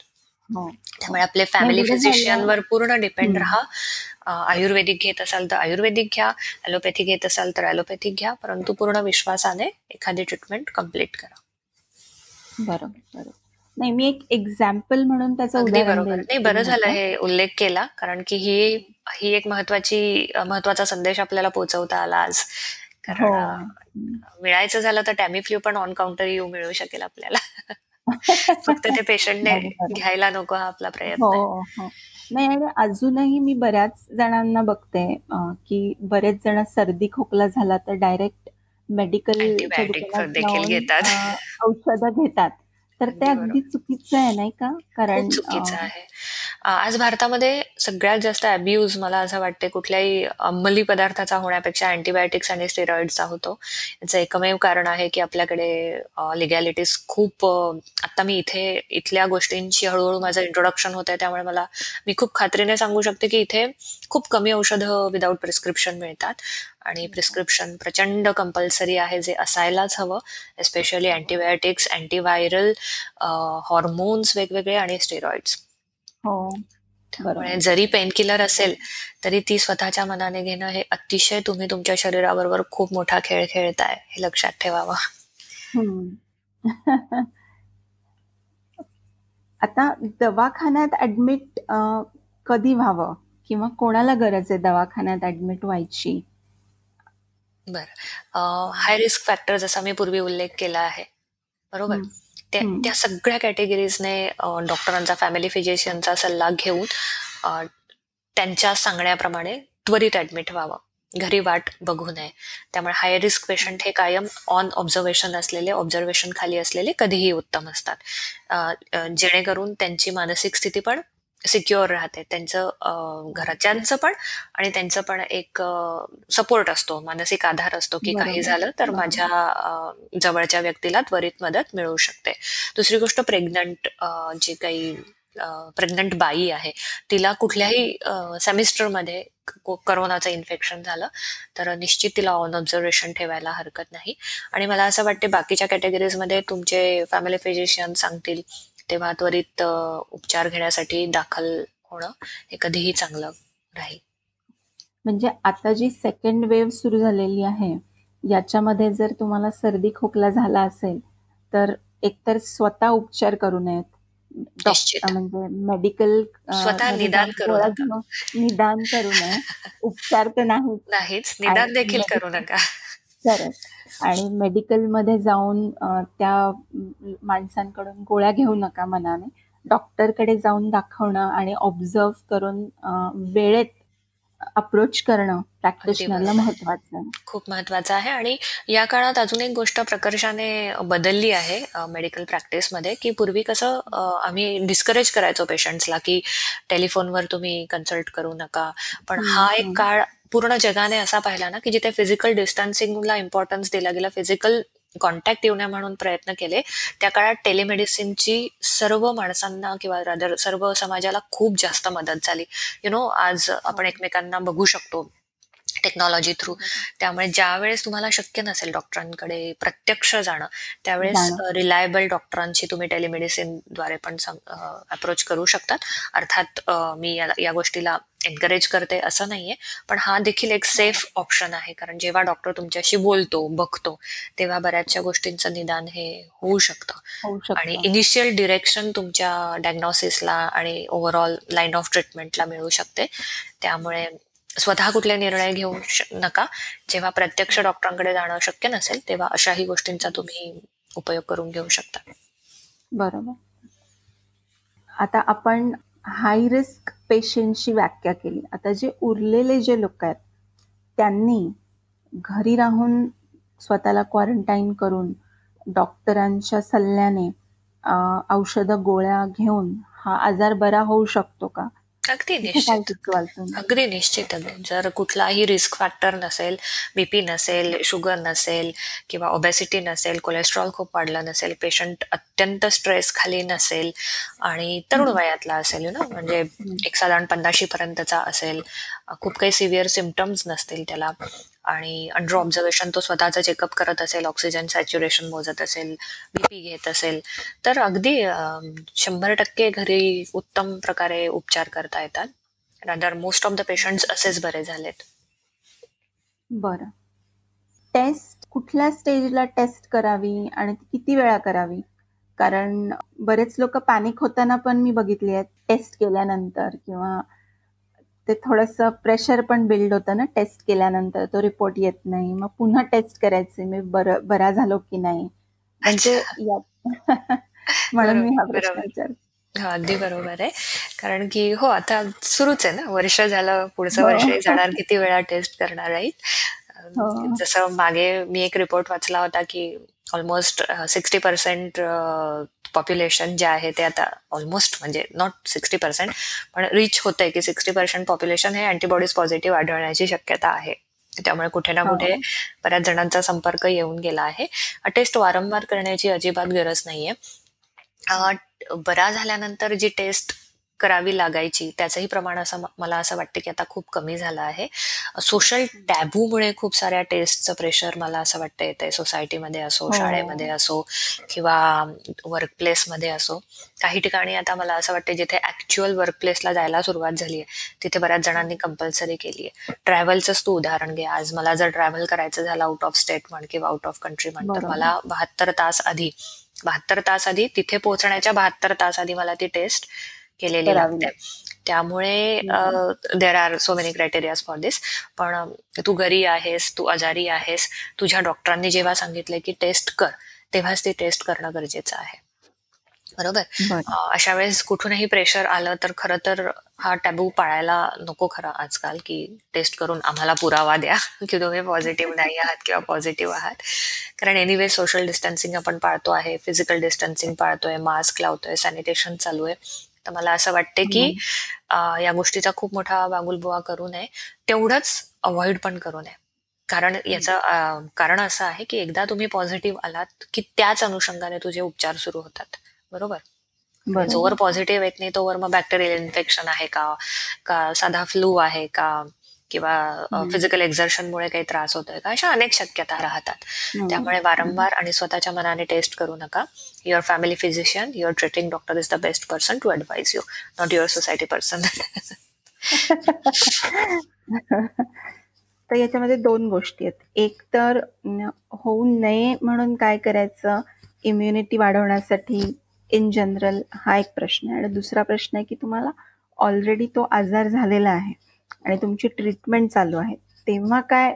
हो. त्यामुळे आपले फॅमिली. फिजिशियनवर पूर्ण डिपेंड. राहा. आयुर्वेदिक घेत असाल तर आयुर्वेदिक घ्या. ॲलोपॅथी घेत असाल तर ॲलोपॅथिक घ्या. परंतु पूर्ण विश्वासाने एखादी ट्रीटमेंट कंप्लीट करा. बरोबर बरोबर. नाही मी एक एक्झाम्पल म्हणून त्याचं अगदी बरोबर. नाही बरं झालं. हे उल्लेख केला कारण की ही ही एक महत्वाची महत्त्वाचा संदेश आपल्याला पोहोचवता आला आज. हो. कारण अ, मिळायचं झालं तर टॅमीफ्ल्यू पण ऑन काउंटर येऊ मिळू शकेल आपल्याला. *laughs* फक्त ते पेशंटने. घ्यायला नको हा आपला प्रयत्न. हो हो. नाही आणि अजूनही मी बऱ्याच जणांना बघते की बरेच जण सर्दी खोकला झाला तर डायरेक्ट मेडिकल Antibiotic देखील घेतात. औषधं घेतात. तर ते अगदी चुकीचं आहे नाही का? कारण चुकीचं आहे. आज भारतामध्ये सगळ्यात जास्त अब्यूज मला असं वाटते कुठल्याही अंमली पदार्थाचा होण्यापेक्षा अँटीबायोटिक्स आणि स्टेरॉइडचा होतो. याचं एकमेव कारण आहे की आपल्याकडे लिगॅलिटीज खूप आता मी इथे इथल्या गोष्टींची हळूहळू माझं इंट्रोडक्शन होत आहे त्यामुळे मला मी खूप खात्रीने सांगू शकते की इथे खूप कमी औषधं विदाऊट प्रिस्क्रिप्शन मिळतात. आणि प्रिस्क्रिप्शन प्रचंड कंपल्सरी आहे जे असायलाच हवं एस्पेशली अँटीबायोटिक्स अँटीव्हायरल हॉर्मोन्स वेगवेगळे आणि स्टेरॉइड्स हो. त्यामुळे जरी पेनकिलर असेल तरी ती स्वतःच्या मनाने घेणं हे अतिशय तुम्ही तुमच्या शरीराबरोबर खूप मोठा खेळ खेळताय हे लक्षात ठेवावं. आता दवाखान्यात ऍडमिट कधी व्हावं? किंवा कोणाला गरज आहे दवाखान्यात ऍडमिट व्हायची? बरं. हाय रिस्क फॅक्टर जसा मी पूर्वी उल्लेख केला आहे. बरोबर. त्या. त्या सगळ्या कॅटेगरीजने डॉक्टरांचा फॅमिली फिजिशियनचा सल्ला घेऊन अ, त्यांच्या सांगण्याप्रमाणे त्वरित ऍडमिट व्हावं. घरी वाट बघू नये. त्यामुळे हाय रिस्क पेशंट हे कायम ऑन ऑब्झर्वेशन असलेले ऑब्झर्वेशन खाली असलेले कधीही उत्तम असतात. अ, अ, जेणेकरून त्यांची मानसिक स्थिती पण सिक्युअर राहते त्यांचं घरच्यांचं पण आणि त्यांचं पण एक सपोर्ट असतो मानसिक आधार असतो की काही. झालं तर. माझ्या जवळच्या व्यक्तीला त्वरित मदत मिळू शकते दुसरी गोष्ट प्रेग्नंट जी काही प्रेग्नंट बाई आहे तिला कुठल्याही सेमिस्टरमध्ये करोनाचं इन्फेक्शन झालं तर निश्चित तिला ऑन ऑब्झर्वेशन ठेवायला हरकत नाही आणि मला असं वाटते बाकीच्या कॅटेगरीजमध्ये तुमचे फॅमिली फिजिशियन सांगतील तेव्हा त्वरित उपचार घेण्यासाठी दाखल होणं हे कधीही चांगलं राहील. म्हणजे आता जी सेकंड वेव्ह सुरू झालेली आहे याच्यामध्ये जर तुम्हाला सर्दी खोकला झाला असेल तर एकतर स्वतः उपचार करू नयेत. म्हणजे मेडिकल स्वतः निदान करू नका. निदान करू नये. उपचार तर नाही नाहीच निदान देखील करू नका. *laughs* खरंच. आणि मेडिकलमध्ये जाऊन त्या माणसांकडून गोळ्या घेऊ नका मनाने डॉक्टरकडे जाऊन दाखवणं आणि ऑब्झर्व करून वेळेत अप्रोच करणं प्रॅक्टिशनरला. महत्वाचं आहे खूप महत्वाचं आहे आणि या काळात अजून एक गोष्ट प्रकर्षाने बदलली आहे मेडिकल प्रॅक्टिसमध्ये की पूर्वी कसं आम्ही डिस्करेज करायचो पेशंट्सला की टेलिफोनवर तुम्ही कन्सल्ट करू नका पण हा एक. काळ पूर्ण जगाने असा पाहिला ना की जिथे फिजिकल डिस्टन्सिंगला इम्पॉर्टन्स दिला गेला फिजिकल कॉन्टॅक्ट येऊ नये म्हणून प्रयत्न केले त्या काळात टेलिमेडिसिनची सर्व माणसांना किंवा रादर सर्व समाजाला खूप जास्त मदत झाली. यु नो आज आपण एकमेकांना बघू शकतो टेक्नॉलॉजी थ्रू त्यामुळे ज्या वेळेस तुम्हाला शक्य नसेल डॉक्टरांकडे प्रत्यक्ष जाणं त्यावेळेस. रिलायबल डॉक्टरांशी तुम्ही टेलिमेडिसिनद्वारे पण अप्रोच करू शकतात. अर्थात मी या गोष्टीला एनकरेज करते असं नाहीये. पण हा देखील एक सेफ ऑप्शन आहे. कारण जेव्हा डॉक्टर तुमच्याशी बोलतो बघतो तेव्हा बऱ्याचशा गोष्टींचं निदान हे होऊ शकतं. आणि इनिशियल डिरेक्शन तुमच्या डायग्नोसिसला आणि ओव्हरऑल लाईन ऑफ ट्रीटमेंटला मिळू शकते. त्यामुळे स्वतः कुठले निर्णय घेऊ नका. जेव्हा प्रत्यक्ष डॉक्टरांकडे जाणं शक्य नसेल तेव्हा अशाही गोष्टींचा तुम्ही उपयोग करून घेऊ शकता. बरोबर. आता आपण हाय रिस्क पेशंटची व्याख्या केली. आता जे उरलेले जे लोक आहेत त्यांनी घरी राहून स्वतःला क्वारंटाईन करून डॉक्टरांच्या सल्ल्याने औषधं गोळ्या घेऊन हा आजार बरा होऊ शकतो का? अगदी निश्चित. अगदी निश्चित अगदी जर कुठलाही रिस्क फॅक्टर नसेल बीपी नसेल शुगर नसेल किंवा ओबेसिटी नसेल कोलेस्ट्रॉल खूप वाढलं नसेल पेशंट अत्यंत स्ट्रेस खाली नसेल आणि तरुण वयातला असेल ना म्हणजे एक साधारण पन्नाशी पर्यंतचा असेल खूप काही सिव्हिअर सिमटम्स नसतील त्याला. आणि अंडर ऑब्झर्वेशन तो स्वतःचा चेकअप करत असेल ऑक्सिजन सॅच्युरेशन मोजत असेल बीपी घेत असेल तर अगदी शंभर टक्के घरी उत्तम प्रकारे उपचार करता येतात. Rather most of the patients असेच बरे झालेत. बरं. टेस्ट कुठल्या स्टेजला टेस्ट करावी आणि किती वेळा करावी? कारण बरेच लोक पॅनिक होताना पण मी बघितली आहेत टेस्ट केल्यानंतर किंवा ते थोडंसं प्रेशर पण बिल्ड होतं ना टेस्ट केल्यानंतर. तो रिपोर्ट येत नाही. मग पुन्हा टेस्ट करायचे. मी बरं बरा झालो की नाही? म्हणजे *laughs* म्हणून मी हा प्रश्न. विचार हा अगदी बरोबर आहे. कारण की हो आता सुरूच आहे ना. वर्ष झालं पुढचं हो. वर्षही जाणार. किती वेळा टेस्ट करणार राईट हो. जसं मागे मी एक रिपोर्ट वाचला होता की ऑलमोस्ट सिक्स्टी पर्सेंट पॉप्युलेशन जे आहे ते आता ऑलमोस्ट म्हणजे नॉट सिक्स्टी पर्सेंट पण रिच होतंय की सिक्स्टी पर्सेंट पॉप्युलेशन हे अँटीबॉडीज पॉझिटिव्ह आढळण्याची शक्यता आहे. त्यामुळे कुठे ना हो. कुठे बऱ्याच जणांचा संपर्क येऊन गेला आहे. टेस्ट वारंवार करण्याची अजिबात गरज नाहीये. बरा झाल्यानंतर जी टेस्ट करावी लागायची त्याचंही प्रमाण असं मला असं वाटतं की आता खूप कमी झालं आहे. सोशल टॅबूमुळे खूप साऱ्या टेस्टचं प्रेशर मला असं वाटतं येतंय. सोसायटीमध्ये असो हो. शाळेमध्ये असो किंवा वर्कप्लेसमध्ये असो. काही ठिकाणी आता मला असं वाटतं जिथे ऍक्च्युअल वर्कप्लेसला जायला सुरुवात झाली आहे तिथे बऱ्याच जणांनी कंपल्सरी केली आहे. ट्रॅव्हलचंच तू उदाहरण घे. आज मला जर ट्रॅव्हल करायचं झालं आउट ऑफ स्टेट म्हण किंवा आउट ऑफ कंट्री म्हण तर. मला बहात्तर तास आधी बहात्तर तास आधी तिथे पोहोचण्याच्या बहात्तर तास आधी मला ती टेस्ट केलेली लागते. त्यामुळे there are so many criterias for this पण तू घरी आहेस तू आजारी आहेस तुझ्या डॉक्टरांनी जेव्हा सांगितलंय की टेस्ट कर तेव्हाच ती टेस्ट करणं गरजेचं आहे. बरोबर? अशा वेळेस कुठूनही प्रेशर आलं तर खरं तर हा टॅबू पाळायला नको खरं आजकाल की टेस्ट करून आम्हाला पुरावा द्या. *laughs* की तुम्ही पॉझिटिव्ह नाही आहात किंवा पॉझिटिव्ह आहात. कारण एनिवे सोशल डिस्टन्सिंग आपण पाळतो आहे फिजिकल डिस्टन्सिंग पाळतोय मास्क लावतोय सॅनिटेशन चालू आहे. तर मला असं वाटते की या गोष्टीचा खूप मोठा बागुलबुवा करू नये. तेवढंच अवॉइड पण करू नये. कारण याचं कारण असं आहे की एकदा तुम्ही पॉझिटिव्ह आलात की त्याच अनुषंगाने तुझे उपचार सुरू होतात. बरोबर? जोवर पॉझिटिव्ह येत नाही तोवर मग बॅक्टेरियल इन्फेक्शन आहे का? का साधा फ्लू आहे का? किंवा. फिजिकल एक्झर्शनमुळे काही त्रास होतोय का? अशा अनेक शक्यता राहतात. त्यामुळे वारंवार आणि स्वतःच्या मनाने टेस्ट करू नका. Your family physician your treating doctor is the best person to advise you not your society person तर याच्यामध्ये दोन गोष्टी आहेत. एक तर होऊ नये म्हणून काय करायचं? इम्युनिटी वाढवण्यासाठी इन जनरल हा एक प्रश्न आहे. आणि दुसरा प्रश्न आहे की तुम्हाला ऑलरेडी तो आजार झालेला आहे आणि तुमची ट्रीटमेंट चालू आहे तेव्हा काय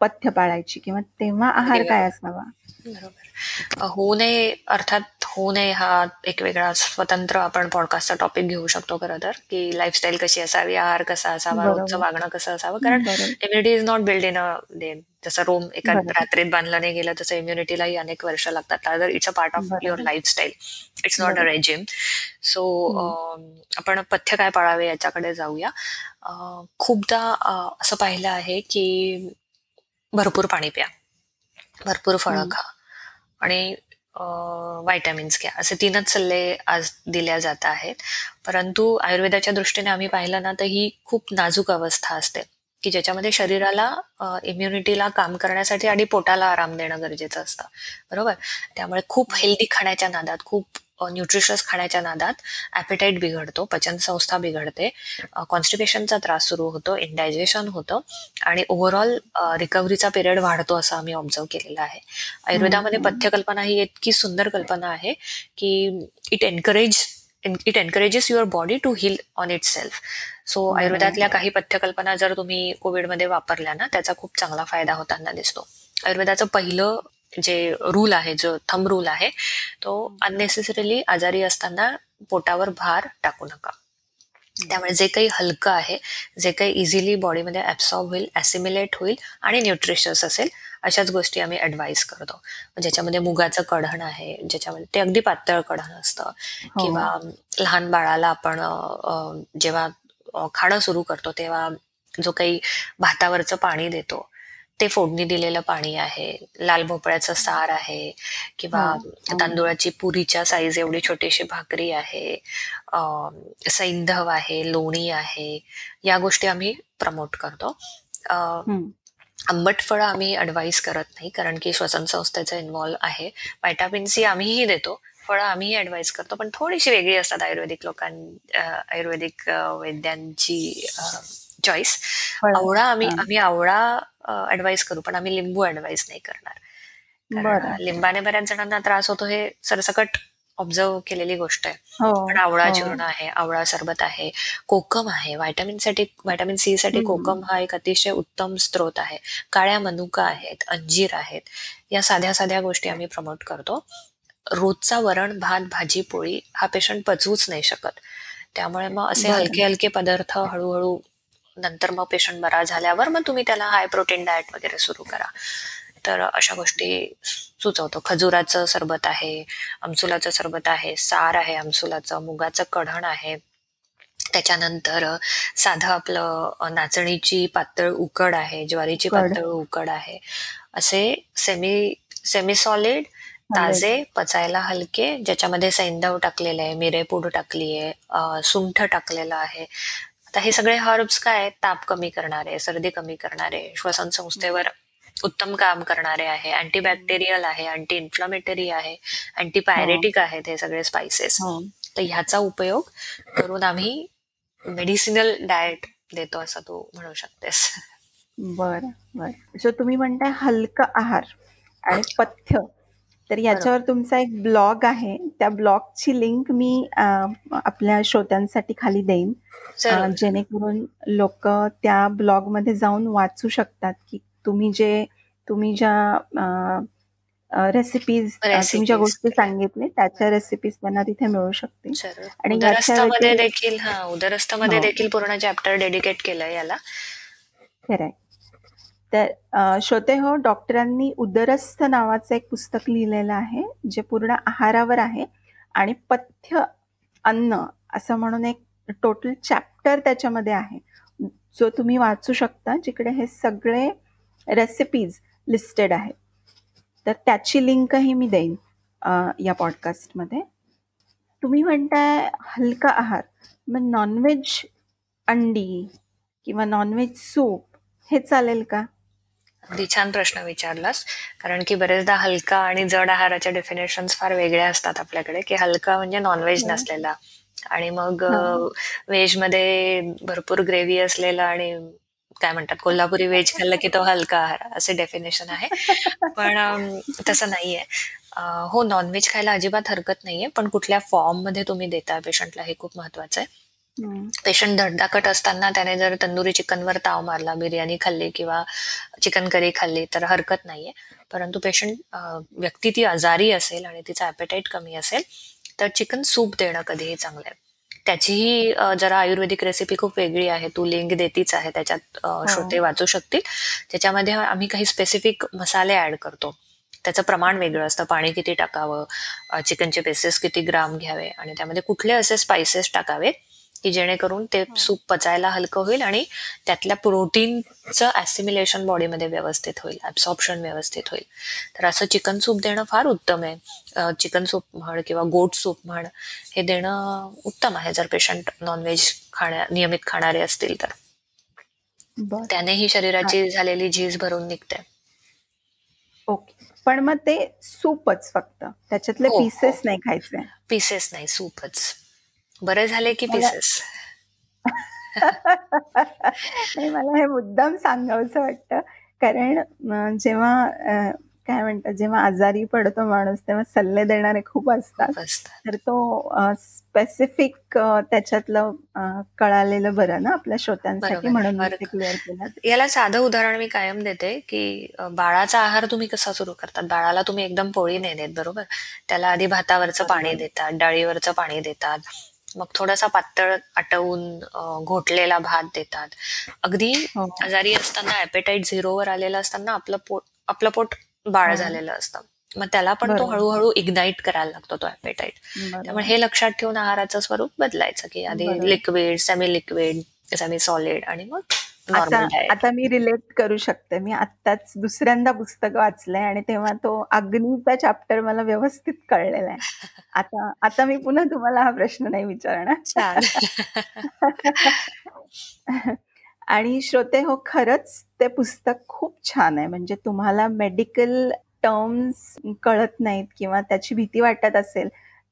पथ्य पाळायची किंवा तेव्हा आहार काय असावा? बरोबर. होऊ नये अर्थात होऊ नये हा एक वेगळा स्वतंत्र आपण पॉडकास्टचा टॉपिक घेऊ शकतो खरं तर की लाईफस्टाईल कशी असावी आहार कसा असावा. रोजचं वागणं कसं असावं कारण immunity is not build in a day जसं रोम एका रात्रीत बांधलं नाही गेलं तसं इम्युनिटीलाही अनेक वर्ष लागतात. तर it's a part of your lifestyle it's not a regime so आपण पथ्य काय पाळावे याच्याकडे जाऊया. खूपदा असं पाहिलं आहे की भरपूर पाणी प्या. भरपूर फळं खा. आणि व्हायटॅमिन्स घ्या. असे तीनच सल्ले आज दिल्या जात आहेत. परंतु आयुर्वेदाच्या दृष्टीने आम्ही पाहिलं ना तर ही खूप नाजूक अवस्था असते. की ज्याच्यामध्ये शरीराला इम्युनिटीला काम करण्यासाठी आणि पोटाला आराम देणं गरजेचं असतं. बरोबर? त्यामुळे खूप हेल्दी खाण्याच्या नादात खूप न्यूट्रिशस खाण्याच्या नादात ॲपेटाईट बिघडतो पचनसंस्था बिघडते कॉन्स्टिपेशनचा त्रास सुरू होतो इंडायजेशन होतं आणि ओव्हरऑल रिकव्हरीचा पिरियड वाढतो असं आम्ही ऑब्झर्व केलेला आहे. आयुर्वेदामध्ये पथ्यकल्पना ही इतकी सुंदर कल्पना आहे की it encourage it encourages your body to heal on itself so आयुर्वेदातल्या काही पथ्यकल्पना जर तुम्ही कोविडमध्ये वापरल्या ना त्याचा खूप चांगला फायदा होताना दिसतो. आयुर्वेदाचं पहिलं जे रूल आहे जो थंब रूल आहे तो अननेसेसरीली आजारी असताना पोटावर भार टाकू नका. त्यामुळे जे काही हलकं आहे जे काही इझिली बॉडीमध्ये ऍब्सॉर्ब होईल ऍसिम्युलेट होईल आणि न्यूट्रिशियस असेल अशाच गोष्टी आम्ही ऍडवाइस करतो. ज्याच्यामध्ये मुगाचं कढण आहे ज्याच्यामध्ये ते अगदी पातळ कढण असतं. हो. किंवा लहान बाळाला आपण जेव्हा खाणं सुरू करतो तेव्हा जो काही भातावरचं पाणी देतो ते फोडणी दिलेलं पाणी आहे लाल भोपळ्याचं सार आहे किंवा. तांदूळाची पुरीच्या साईज एवढी छोटीशी भाकरी आहे सैंधव आहे लोणी आहे या गोष्टी आम्ही प्रमोट करतो. आंबट फळं आम्ही ऍडवाइस करत नाही कारण की श्वसन संस्थेचं इन्व्हॉल्व आहे. व्हायटामिन सी आम्हीही देतो फळं आम्हीही ऍडवाइस करतो पण थोडीशी वेगळी असतात आयुर्वेदिक लोकां आयुर्वेदिक वैद्यांची चॉईस आवळा आम्ही आम्ही आवळा ऍडवाइस करू पण आम्ही लिंबू ऍडवाइस नाही करणार. लिंबाने बऱ्याच जणांना त्रास होतो हे सरसकट ऑब्झर्व केलेली गोष्ट आहे. हो, पण आवळा हो. चूर्ण आहे आवळा सरबत आहे कोकम आहे व्हायटामिनसाठी व्हायटामिन सी साठी कोकम हा एक अतिशय उत्तम स्त्रोत आहे. काळ्या मनुका आहेत अंजीर आहेत या साध्या साध्या गोष्टी आम्ही प्रमोट करतो. रोजचा वरण भात भाजी पोळी हा पेशंट पचवूच नाही शकत. त्यामुळे मग असे हलके हलके पदार्थ हळूहळू नंतर मग पेशंट बरा झाल्यावर मग तुम्ही त्याला हाय प्रोटीन डाएट वगैरे सुरू करा. तर अशा गोष्टी सुचवतो. खजुराचं सरबत आहे अमसुलाचं सरबत आहे सार आहे अमसुलाचं मुगाचं कढण आहे. त्याच्यानंतर साधं आपलं नाचणीची पातळ उकड आहे ज्वारीची पातळ उकड आहे. असे सेमी सेमी सॉलिड ताजे पचायला हलके ज्याच्यामध्ये सैंदव टाकलेले आहे मिरेपूड टाकली आहे सुंठ टाकलेलं आहे आता हे सगळे हर्ब्स काय ताप कमी करणारे सर्दी कमी करणारे श्वसन संस्थेवर उत्तम काम करणारे आहे अँटीबॅक्टेरियल आहे अँटी इन्फ्लामेटरी आहे अँटीपायरेटिक हो. आहेत हे सगळे स्पायसेस हो. तर ह्याचा उपयोग करून आम्ही मेडिसिनल डाएट देतो असं तू म्हणू शकतेस. बर बर. सो तुम्ही म्हणताय हलका आहार आणि पथ्य. तर याच्यावर तुमचा एक ब्लॉग आहे. त्या ब्लॉगची लिंक मी आपल्या श्रोत्यांसाठी खाली देईन. जेणेकरून लोक त्या ब्लॉगमध्ये जाऊन वाचू शकतात की तुम्ही जे तुम्ही ज्या रेसिपीज तुम्ही ज्या गोष्टी सांगितले त्याच्या रेसिपीज त्यांना तिथे मिळू शकतील. आणि उदरस्थामध्ये देखील हा उदरस्थामध्ये हो. देखील पूर्ण चॅप्टर डेडिकेट केलंय याला. खरंय. तर श्रोते हो डॉक्टरांनी उदरस्थ नावाचं एक पुस्तक लिहिलेलं आहे जे पूर्ण आहारावर आहे आणि पथ्य अन्न असं म्हणून एक टोटल चॅप्टर त्याच्यामध्ये आहे. जो तुम्ही वाचू शकता जिकडे हे सगळे रेसिपीज लिस्टेड आहेत. तर त्याची लिंकही मी देईन या पॉडकास्टमध्ये तुम्ही म्हणताय हलका आहार मग नॉनव्हेज अंडी किंवा नॉनव्हेज सूप हे चालेल का? अगदी छान प्रश्न विचारलास. कारण की बरेचदा हलका आणि जड आहाराच्या डेफिनेशन फार वेगळ्या असतात आपल्याकडे की हलका म्हणजे नॉनव्हेज हो. नसलेला. आणि मग व्हेजमध्ये भरपूर ग्रेव्ही असलेला आणि काय म्हणतात कोल्हापुरी व्हेज खाल्लं की तो हलका आहार असे डेफिनेशन आहे. पण तसं नाहीये. हो नॉनव्हेज खायला अजिबात हरकत नाहीये पण कुठल्या फॉर्ममध्ये तुम्ही देता पेशंटला हे खूप महत्वाचं आहे. पेशंट धडधाकट असताना त्याने जर तंदुरी चिकनवर ताव मारला बिर्याणी खाल्ली किंवा चिकन करी खाल्ली तर हरकत नाहीये. परंतु पेशंट व्यक्ती ती आजारी असेल आणि तिचा ऍपेटाईट कमी असेल तर चिकन सूप देणं कधीही चांगलं आहे. त्याचीही जरा आयुर्वेदिक रेसिपी खूप वेगळी आहे. तू लिंक देतीच आहे त्याच्यात हो. श्रोते वाचू शकतील. त्याच्यामध्ये आम्ही काही स्पेसिफिक मसाले ऍड करतो. त्याचं प्रमाण वेगळं असतं. पाणी किती टाकावं चिकनचे पीसेस किती ग्राम घ्यावे आणि त्यामध्ये कुठले असे स्पायसेस टाकावे की जेणेकरून ते. सूप पचायला हलकं होईल आणि त्यातल्या प्रोटीनचं ऍसिमिलेशन बॉडीमध्ये व्यवस्थित होईल ऍब्सॉर्प्शन व्यवस्थित होईल. तर असं चिकन सूप देणं फार उत्तम आहे. चिकन सूप म्हण किंवा गोट सूप म्हण हे देणं उत्तम आहे जर पेशंट नॉनव्हेज खाण्या नियमित खाणारे असतील तर. त्यानेही शरीराची झालेली झीज भरून निघते. ओके. पण मग ते सूपच फक्त. त्याच्यातले पीसेस हो, हो. नाही खायचे. पीसेस नाही सूपच. बरे झाले की पीसेस *laughs* नाही मला हे मुद्दाम सांगावंसं वाटतं. कारण जेव्हा काय म्हणतात जेव्हा आजारी पडतो माणूस तेव्हा सल्ले देणारे खूप असतात. तर तो स्पेसिफिक त्याच्यातलं कळालेलं बरं ना आपल्या श्रोत्यांसाठी म्हणून क्लिअर केलं. याला साधं उदाहरण मी कायम देते की बाळाचा आहार तुम्ही कसा सुरू करतात? बाळाला तुम्ही एकदम पोळी नाही देत बरोबर? त्याला आधी भातावरचं पाणी देतात डाळीवरचं पाणी देतात. मग थोडासा पातळ आटवून घोटलेला भात देतात. अगदी हो. आजारी असताना ऍपेटाईट झिरोवर आलेलं असताना आपलं पोट आपलं पोट बाळ झालेलं असतं. मग त्याला पण तो हळूहळू इग्नाईट करायला लागतो तो ऍपेटाईट त्यामुळे हे लक्षात ठेवून आहाराचं स्वरूप बदलायचं की आधी liquid semi liquid semi solid आणि मग आता मी रिलेट करू शकते. मी आत्ताच दुसऱ्यांदा पुस्तक वाचलंय आणि तेव्हा तो अग्नीचा चॅप्टर मला व्यवस्थित कळलेला आहे. आता आता मी पुन्हा तुम्हाला हा प्रश्न नाही विचारणार. *laughs* आणि श्रोते हो खरंच ते पुस्तक खूप छान आहे. म्हणजे तुम्हाला मेडिकल टर्म्स कळत नाहीत किंवा त्याची भीती वाटत असेल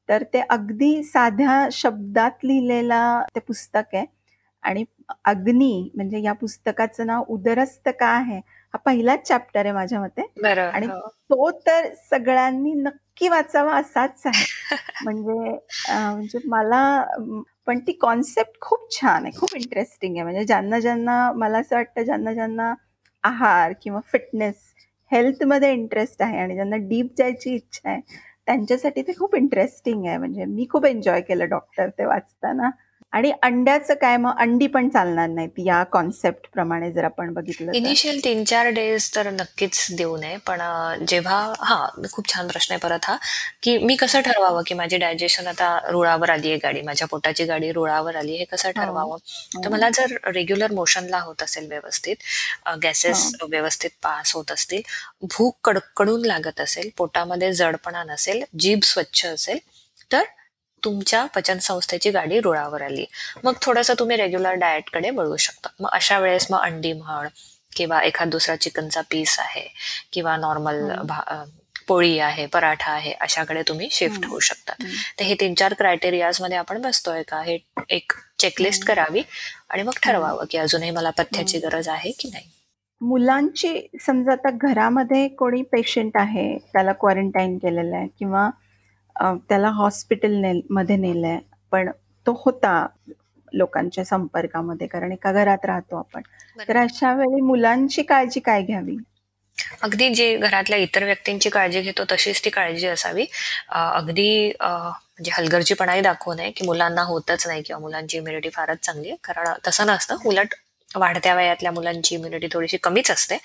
तर ते अगदी साध्या शब्दात लिहिलेला ते पुस्तक आहे. आणि अग्नी म्हणजे या पुस्तकाचं नाव उदरस्त का आहे हा पहिलाच चॅप्टर आहे माझ्या मते. आणि हो. तो तर सगळ्यांनी नक्की वाचावा असाच आहे. *laughs* म्हणजे म्हणजे मला पण ती कॉन्सेप्ट खूप छान आहे खूप इंटरेस्टिंग आहे. म्हणजे ज्यांना ज्यांना मला असं वाटतं ज्यांना ज्यांना आहार किंवा फिटनेस हेल्थमध्ये इंटरेस्ट आहे आणि ज्यांना डीप जायची इच्छा आहे त्यांच्यासाठी ते खूप इंटरेस्टिंग आहे. म्हणजे मी खूप एन्जॉय केलं डॉक्टर ते वाचताना. आणि अंड्याचं काय मग अंडी पण चालणार नाहीत या कॉन्सेप्ट प्रमाणे जर आपण बघितलं इनिशियल तीन चार डेज तर नक्कीच देऊ नये पण जेव्हा हा खूप छान प्रश्न आहे परत हा की मी कसं ठरवावं की माझी डायजेशन आता रुळावर आली आहे गाडी माझ्या पोटाची गाडी रुळावर आली हे कसं हो. ठरवावं तर हो. मला जर रेग्युलर मोशनला होत असेल व्यवस्थित गॅसेस हो. व्यवस्थित पास होत असतील भूक कडकडून लागत असेल पोटामध्ये जडपणा नसेल जीभ स्वच्छ असेल तर तुमच्या पचन संस्थेची गाडी रुळावर आली. मग थोडंसं तुम्ही रेग्युलर डाएटकडे वळू शकता. मग अशा वेळेस मग अंडी म्हण किंवा एखाद दुसरा चिकनचा पीस आहे किंवा नॉर्मल पोळी आहे पराठा आहे अशाकडे तुम्ही शिफ्ट होऊ शकता. तर हे तीन चार क्रायटेरियाजमध्ये आपण बसतोय का? हे एक चेकलिस्ट करावी आणि मग ठरवावं की अजूनने मला पथ्याची गरज आहे की नाही. मुलांची समजा आता घरामध्ये कोणी पेशंट आहे त्याला क्वारंटाईन केलेलं आहे किंवा त्याला हॉस्पिटल ने मध्ये नेलंय. पण तो होता लोकांच्या संपर्कामध्ये कारण एका घरात राहतो आपण. तर अशा वेळी मुलांची काळजी काय घ्यावी? अगदी जे घरातल्या इतर व्यक्तींची काळजी घेतो तशीच ती काळजी असावी. अगदी म्हणजे हलगर्जीपणाही दाखवू नये की मुलांना होतच नाही किंवा मुलांची इम्युनिटी फारच चांगली आहे. कारण तसं नसतं उलट वाढत्या वयातल्या मुलांची इम्युनिटी थोडीशी कमीच असते.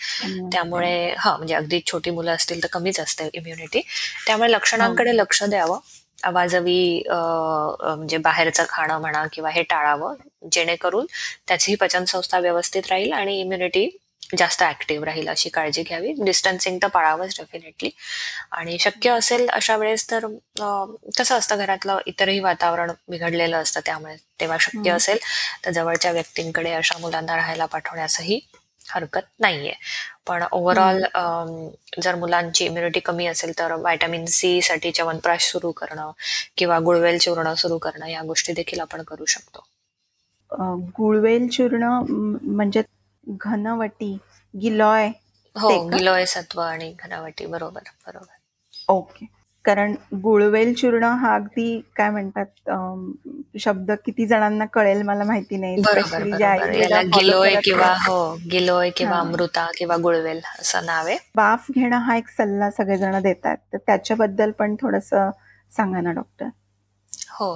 त्यामुळे हा म्हणजे अगदी छोटी मुलं असतील तर कमीच असते इम्युनिटी त्यामुळे लक्षणांकडे लक्ष द्यावं. आवाजवी म्हणजे बाहेरचं खाणं म्हणा किंवा हे टाळावं. जेणेकरून त्याचीही पचनसंस्था व्यवस्थित राहील आणि इम्युनिटी जास्त ऍक्टिव्ह राहील अशी काळजी घ्यावी. डिस्टन्सिंग तर पाळावंच डेफिनेटली आणि शक्य असेल अशा वेळेस तर कसं असतं घरातलं इतरही वातावरण बिघडलेलं असतं त्यामुळे तेव्हा शक्य असेल तर जवळच्या व्यक्तींकडे अशा मुलांना राहायला पाठवण्यासही हरकत नाहीये. पण ओव्हरऑल जर मुलांची इम्युनिटी कमी असेल तर व्हायटामिन सी साठी च्यवनप्राश सुरू करणं किंवा गुळवेल चूर्ण सुरू करणं या गोष्टी देखील आपण करू शकतो. गुळवेल चूर्ण म्हणजे घनवटी गिलॉय हो गिलॉय सत्व आणि घनवटी बरोबर बरोबर. ओके. कारण गुळवेल चूर्ण हा अगदी काय म्हणतात शब्द किती जणांना कळेल मला माहिती नाही. गिलोय किंवा हो गिलोय किंवा अमृता किंवा गुळवेल असं नाव आहे. वाफ घेणं हा एक सल्ला सगळेजण देतात. तर त्याच्याबद्दल पण थोडस सांगा ना डॉक्टर? हो.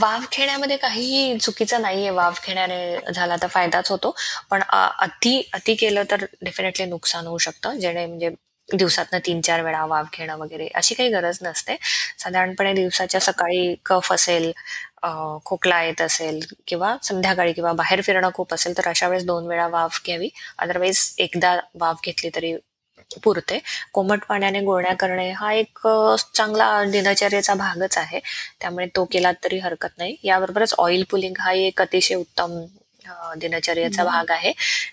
वाफ घेण्यामध्ये काहीही चुकीचं नाहीये. वाफ घेण्याने झाला तर फायदाच होतो. पण अति अति केलं तर डेफिनेटली नुकसान होऊ शकतं. जेणे म्हणजे दिवसातनं तीन चार वेळा वाफ घेणं वगैरे अशी काही गरज नसते. साधारणपणे दिवसाच्या सकाळी कफ असेल खोकला येत असेल किंवा संध्याकाळी किंवा बाहेर फिरणं खूप असेल तर अशा वेळेस दोन वेळा वाफ घ्यावी. अदरवाईज एकदा वाफ घेतली तरी पुरते. कोमट पाण्याने गुळण्या करणे हा एक चांगला दिनचर्याचा भागच आहे. त्यामुळे तो केला तरी हरकत नाही. याबरोबरच ऑइल पुलिंग हा एक अतिशय उत्तम दिनचर्याचा भाग आहे.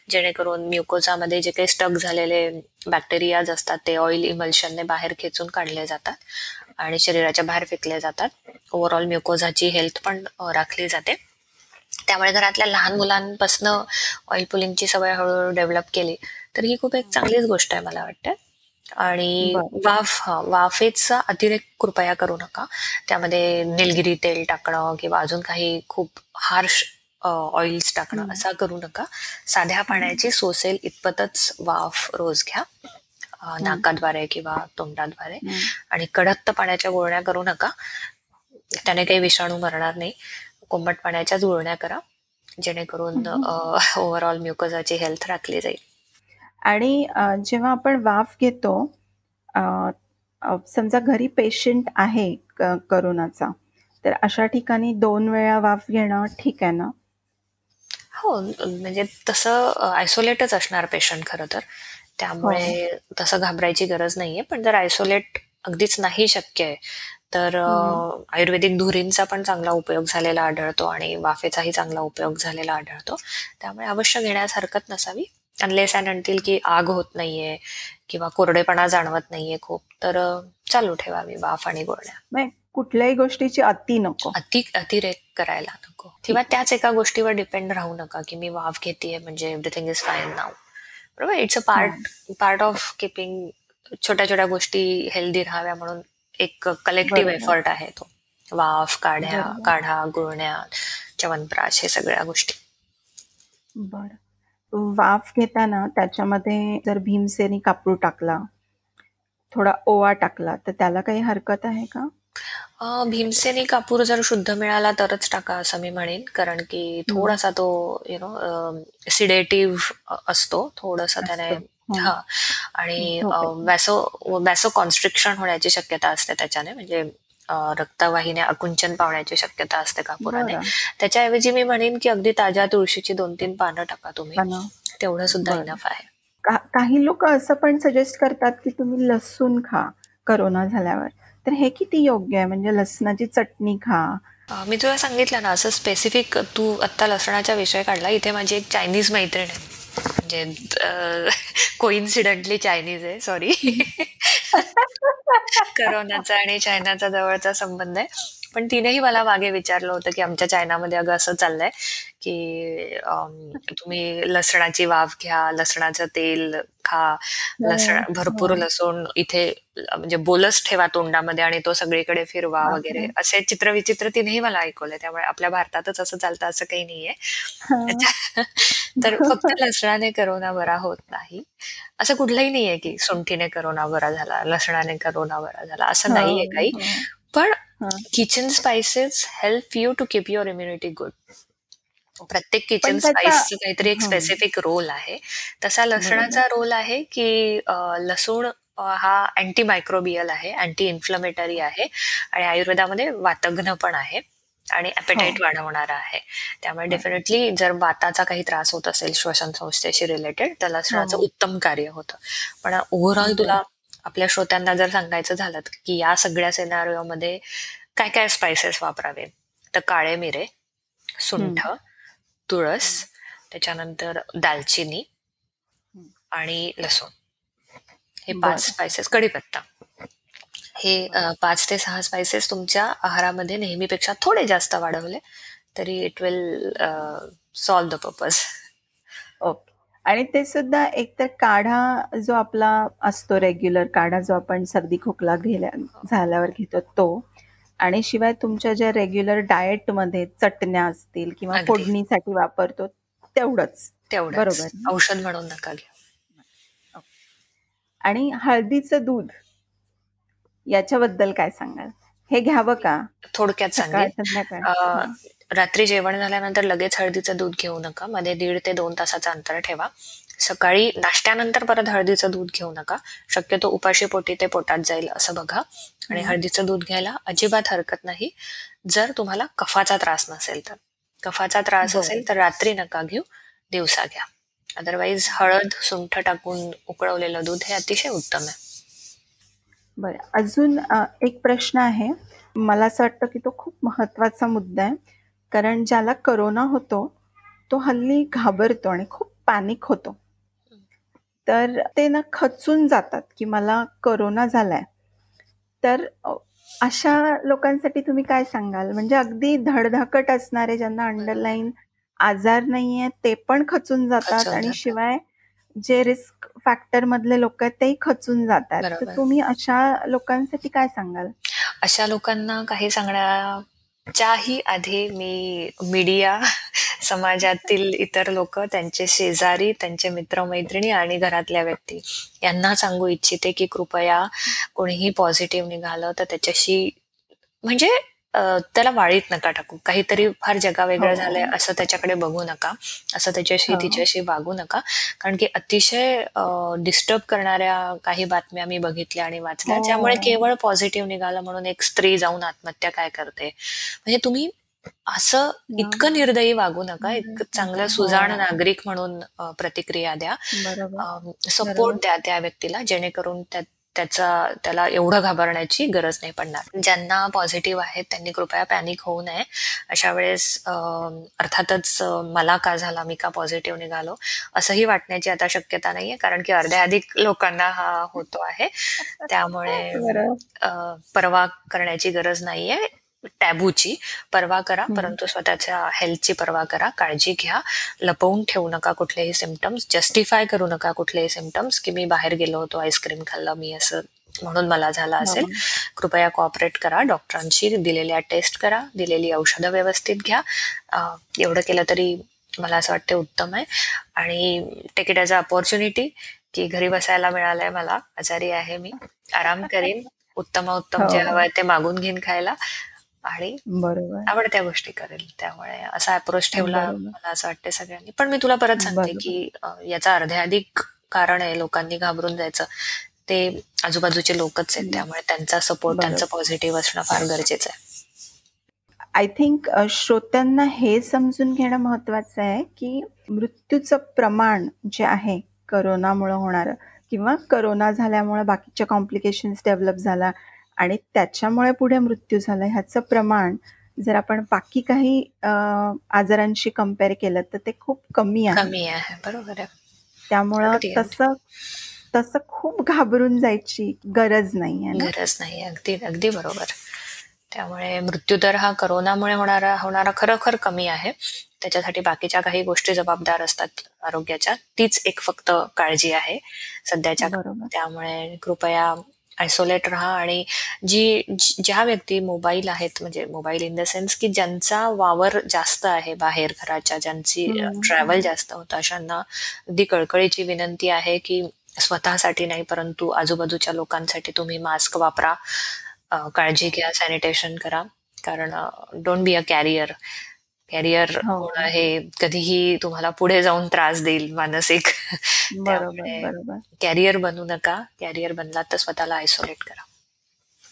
जेणेकरून म्युकोजामध्ये जे काही स्टक झालेले बॅक्टेरियाज असतात ते ऑइल इमल्शनने बाहेर खेचून काढले जातात आणि शरीराच्या बाहेर फेकले जातात. ओव्हरऑल म्युकोझाची हेल्थ पण राखली जाते. त्यामुळे घरातल्या लहान मुलांपासून ऑइल पुलिंगची सवय हळूहळू डेव्हलप केली. तर ही खूप एक चांगलीच गोष्ट आहे मला वाटते. आणि वाफ हा वाफेचा अतिरेक कृपया करू नका. त्यामध्ये निलगिरी तेल टाकणं किंवा अजून काही खूप हार्श ऑइल्स टाकणं असा करू नका. साध्या पाण्याची सोसेल इतपतच वाफ रोज घ्या. नाकाद्वारे किंवा तोंडाद्वारे. आणि कडक पाण्याच्या गुळण्या करू नका. त्याने काही विषाणू मरणार नाही. कोंबट पाण्याच्या जुळण्या करा. जेणेकरून ओव्हरऑल म्युकोजाची हेल्थ राखली जाईल. आणि जेव्हा आपण वाफ घेतो समजा घरी पेशंट आहे करोनाचा तर अशा ठिकाणी दोन वेळा वाफ घेणं ठीक आहे ना? हो म्हणजे तसं आयसोलेटच असणार पेशंट खरं तर. त्यामुळे हो. तसं घाबरायची गरज नाहीये पण जर आयसोलेट अगदीच नाही शक्य आहे तर आयुर्वेदिक धुरींचा पण चांगला उपयोग झालेला आढळतो आणि वाफेचाही चांगला उपयोग झालेला आढळतो. त्यामुळे अवश्य घेण्यास हरकत नसावी. अनलेस अँड आणतील की आग होत नाहीये किंवा कोरडेपणा जाणवत नाहीये खूप तर चालू ठेवावी वाफ आणि गोळण्या कुठल्याही गोष्टीची अति नको. अति अतिरेक करायला नको. किंवा त्याच एका गोष्टीवर डिपेंड राहू नका की मी वाफ घेते म्हणजे एव्हरीथिंग इज फाईन नाव बरोबर? It's a part part of keeping छोट्या छोट्या गोष्टी हेल्दी राहाव्या म्हणून एक कलेक्टिव्ह एफर्ट आहे तो. वाफ काढ्या काढा गुळण्या च्यवनप्राश हे सगळ्या गोष्टी. बर. वाफ घेताना त्याच्यामध्ये जर भीमसेनी कापूर टाकला थोडा ओवा टाकला तर त्याला काही हरकत आहे का? भीमसेनी कापूर जर शुद्ध मिळाला तरच टाका असं मी म्हणेन. कारण की थोडासा तो यु नो सिडेटिव्ह असतो. थोडस त्याने हा. आणि वॅसो वॅसो कॉन्स्ट्रिक्शन होण्याची शक्यता असते त्याच्याने. म्हणजे रक्तवाहिन्या अकुंचन पावण्याची शक्यता असते कापुराने त्याच्याऐवजी मी म्हणेन की अगदी ताज्या तुळशीची दोन तीन पानं टाका तुम्ही. तेवढं सुद्धा इनफ आहे. काही लोक असं पण सजेस्ट करतात की तुम्ही लसूण खा करोना झाल्यावर. तर हे किती योग्य आहे? म्हणजे लसणाची चटणी खा. मी तुला सांगितलं ना असं स्पेसिफिक तू आत्ता लसणाचा विषय काढला इथे माझी एक चायनीज मैत्रीण आहे. म्हणजे कोइन्सिडंटली चायनीज आहे सॉरी करोनाचा *laughs* आणि चायनाचा जवळचा संबंध आहे. पण तिनेही मला मागे विचारलं होतं की आमच्या चायनामध्ये अगं असं चाललंय की तुम्ही लसणाची वाफ घ्या लसणाचं तेल खा लसण भरपूर लसूण इथे म्हणजे बोलच ठेवा तोंडामध्ये आणि तो सगळीकडे फिरवा वगैरे. असे चित्रविचित्र तिनेही मला ऐकवलंय. त्यामुळे आपल्या भारतातच असं चालतं असं काही नाहीये. *laughs* तर फक्त लसणाने करोना बरा होत नाही. असं कुठलंही नाहीये की सुंठीने करोना बरा झाला लसणाने करोना बरा झाला असं नाहीये काही. पण kitchen spices help you to keep your immunity good प्रत्येक किचन स्पाइसचं काहीतरी एक स्पेसिफिक रोल आहे. तसा लसणाचा रोल आहे की लसूण हा अँटी मायक्रोबियल आहे अँटी इन्फ्लमेटरी आहे आणि आयुर्वेदामध्ये वातघ्न पण आहे आणि ॲपेटाईट हो. वाढवणारा आहे. त्यामुळे डेफिनेटली जर वाताचा काही त्रास होत असेल श्वसन संस्थेशी रिलेटेड तर लसणाचं. उत्तम कार्य होतं. पण ओव्हरऑल तुला आपल्या श्रोत्यांना जर सांगायचं झालं की या सगळ्या सेनारिओमध्ये काय काय स्पायसेस वापरावे तर काळे मिरे सुंठ तुळस त्याच्यानंतर दालचिनी आणि लसूण. हे पाच स्पायसेस कढीपत्ता. हे पाच ते सहा स्पायसेस तुमच्या आहारामध्ये नेहमीपेक्षा थोडे जास्त वाढवले तरी it will solve the purpose okay. आणि ते सुद्धा एकतर काढा जो आपला असतो रेग्युलर काढा जो आपण सर्दी खोकला घेल्या झाल्यावर घेतो तो. आणि शिवाय तुमच्या ज्या रेग्युलर डाएटमध्ये चटण्या असतील किंवा फोडणीसाठी वापरतो तेवढंच. तेवढं बरोबर. औषध म्हणून नका आणि हळदीचं दूध याच्याबद्दल काय सांगाल? हे घ्यावं का? थोडक्यात सकाळ रात्री जेवण झाल्यानंतर लगेच हळदीचं दूध घेऊ नका. मध्ये दीड ते दोन तासाचं अंतर ठेवा. सकाळी नाश्त्यानंतर परत हळदीचं दूध घेऊ नका. शक्यतो उपाशी पोटी ते पोटात जाईल असं बघा. आणि. हळदीचं दूध घ्यायला अजिबात हरकत नाही. जर तुम्हाला कफाचा त्रास नसेल तर. कफाचा त्रास. असेल तर रात्री नका घेऊ. दिवसा घ्या. अदरवाईज हळद सुंठ टाकून उकळवलेलं दूध हे अतिशय उत्तम आहे. बरं. अजून एक प्रश्न आहे. मला असं वाटतं की तो खूप महत्त्वाचा मुद्दा आहे. कारण ज्याला करोना होतो तो हल्ली घाबरतो आणि खूप पॅनिक होतो. तर ते ना खचून जातात की मला करोना झालाय. तर अशा लोकांसाठी तुम्ही काय सांगाल? म्हणजे अगदी धडधाकट असणारे ज्यांना अंडरलाईन आजार नाहीये ते पण खचून जातात आणि. शिवाय जे रिस्क फॅक्टर मधले लोक आहेत तेही खचून जातात. तर. तुम्ही अशा लोकांसाठी काय सांगाल? अशा लोकांना काही त्याच्याही आधी मी मीडिया समाजातील इतर लोक त्यांचे शेजारी त्यांचे मित्रमैत्रिणी आणि घरातल्या व्यक्ती यांना सांगू इच्छिते की कृपया कोणीही पॉझिटिव्ह निघालं तर त्याच्याशी म्हणजे त्याला वाळीत नका टाकू काहीतरी फार जगावेगळं हो. झालंय असं त्याच्याकडे बघू नका असं त्याच्याशी हो. तिच्याशी वागू नका कारण की अतिशय डिस्टर्ब करणाऱ्या काही बातम्या मी बघितल्या आणि वाचल्या हो. ज्यामुळे केवळ पॉझिटिव्ह निघालं म्हणून एक स्त्री जाऊन आत्महत्या काय करते म्हणजे तुम्ही असं इतकं निर्दयी वागू नका एक चांगलं हो. सुजाण नागरिक म्हणून प्रतिक्रिया द्या सपोर्ट. द्या त्या व्यक्तीला जेणेकरून त्या त्याचा त्याला एवढं घाबरण्याची गरज नाही पडणार. ज्यांना पॉझिटिव्ह आहेत त्यांनी कृपया पॅनिक होऊ नये. अशा वेळेस अर्थातच मला का झाला मी का पॉझिटिव्ह निघालो असंही वाटण्याची आता शक्यता नाहीये कारण की अर्ध्या अधिक लोकांना हा होतो आहे. त्यामुळे *laughs* परवा करण्याची गरज नाहीये. टॅबूची परवा करा. परंतु स्वतःच्या हेल्थची परवा करा. काळजी घ्या. लपवून ठेवू नका कुठलेही सिमटम्स जस्टिफाय करू नका कुठलेही सिमटम्स की मी बाहेर गेलो होतो आईस्क्रीम खाल्लं मी असं म्हणून मला झालं असेल. हो. कृपया कॉपरेट करा. डॉक्टरांशी दिलेल्या टेस्ट करा. दिलेली औषधं व्यवस्थित घ्या. एवढं केलं तरी मला असं वाटतं उत्तम आहे. आणि take it as a opportunity की घरी बसायला मिळालंय मला. आजारी आहे मी. आराम करीन. *laughs* उत्तम उत्तम जे हो. हवंय ते मागून घेईन खायला. आणि बरोबर आवडत्या गोष्टी करेल त्यामुळे असा अप्रोच ठेवला. मला असं वाटतं सगळ्यांनी पण मी तुला परत सांगते. की याचा अर्ध्याधिक कारण आहे लोकांनी घाबरून जायचं ते आजूबाजूचे लोकच आहेत. त्यामुळे त्यांचा सपोर्ट. त्यांचं पॉझिटिव्ह असणं फार गरजेचं आहे आय थिंक श्रोत्यांना हे समजून घेणं महत्वाचं आहे की मृत्यूचं प्रमाण जे आहे करोनामुळे होणारं किंवा करोना झाल्यामुळे बाकीच्या कॉम्प्लिकेशन्स डेव्हलप झाला आणि त्याच्यामुळे पुढे मृत्यू झाला ह्याचं प्रमाण जर आपण बाकी काही आजारांशी कंपेअर केलं तर ते खूप कमी आहे. कमी आहे. बरोबर आहे. त्यामुळं. तसं तसं खूप घाबरून जायची गरज नाही गरज नाही अगदी अगदी बरोबर. त्यामुळे मृत्यूदर हा करोनामुळे होणारा होणारा खरोखर कमी आहे. त्याच्यासाठी बाकीच्या काही गोष्टी जबाबदार असतात आरोग्याच्या. तीच एक फक्त काळजी आहे सध्याच्या. बरोबर. त्यामुळे कृपया आयसोलेट राहा आणि जी ज्या व्यक्ती मोबाईल आहेत म्हणजे मोबाईल इन द सेन्स की ज्यांचा वावर जास्त आहे बाहेर घराच्या ज्यांची. ट्रॅव्हल जास्त होतं अशांना अगदी कळकळीची विनंती आहे की स्वतःसाठी नाही परंतु आजूबाजूच्या लोकांसाठी तुम्ही मास्क वापरा. काळजी घ्या सॅनिटेशन करा. कारण don't be a carrier carrier हो. होणं हे कधीही तुम्हाला पुढे जाऊन त्रास देईल मानसिक. *laughs* बरोबर कॅरियर बनू नका कॅरियर बनलात तर स्वतःला आयसोलेट करा.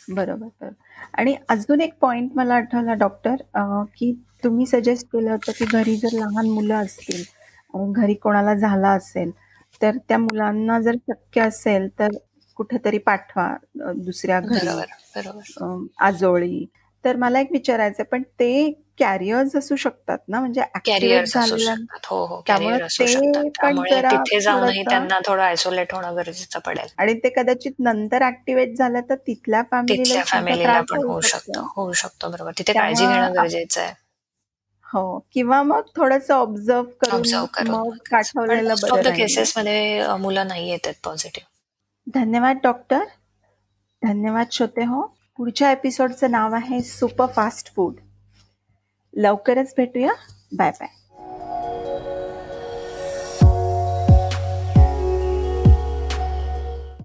बरोबर बरोबर. आणि अजून एक पॉइंट मला आठवला डॉक्टर की तुम्ही सजेस्ट केलं होतं की घरी जर लहान मुलं असतील आणि घरी कोणाला झाला असेल तर त्या मुलांना जर शक्य असेल तर कुठेतरी पाठवा दुसऱ्या घरी. बरोबर बरोबर. अं, आजोळी तर मला एक विचारायचं पण ते कॅरियर्स असू शकतात ना? म्हणजे ऍक्टिव्हेट कॅरियर्स असू झालेल्या शकतात. हो हो त्यामुळे कॅरियर असू ते शकतात. पण त्यामुळे जरा तिथे जाऊनही थोडंसं- त्यांना थोडं आयसोलेट होणं गरजेचं पडेल. आणि ते कदाचित नंतर ऍक्टिव्हेट झालं तर तिथल्या फॅमिलीला फॅमिलीला पण होऊ शकतं. होऊ शकतो बरोबर. तिथे काळजी घेणं गरजेचं आहे. हो. किंवा मग थोडस ऑब्झर्व करून मग पाठवलेलं बरं. केसेस मध्ये मुलं नाही येतात पॉझिटिव्ह धन्यवाद डॉक्टर धन्यवाद श्रोते हो. पुढच्या एपिसोडचं नाव आहे सुपर फास्ट फूड लवकरच भेटूया. Bye bye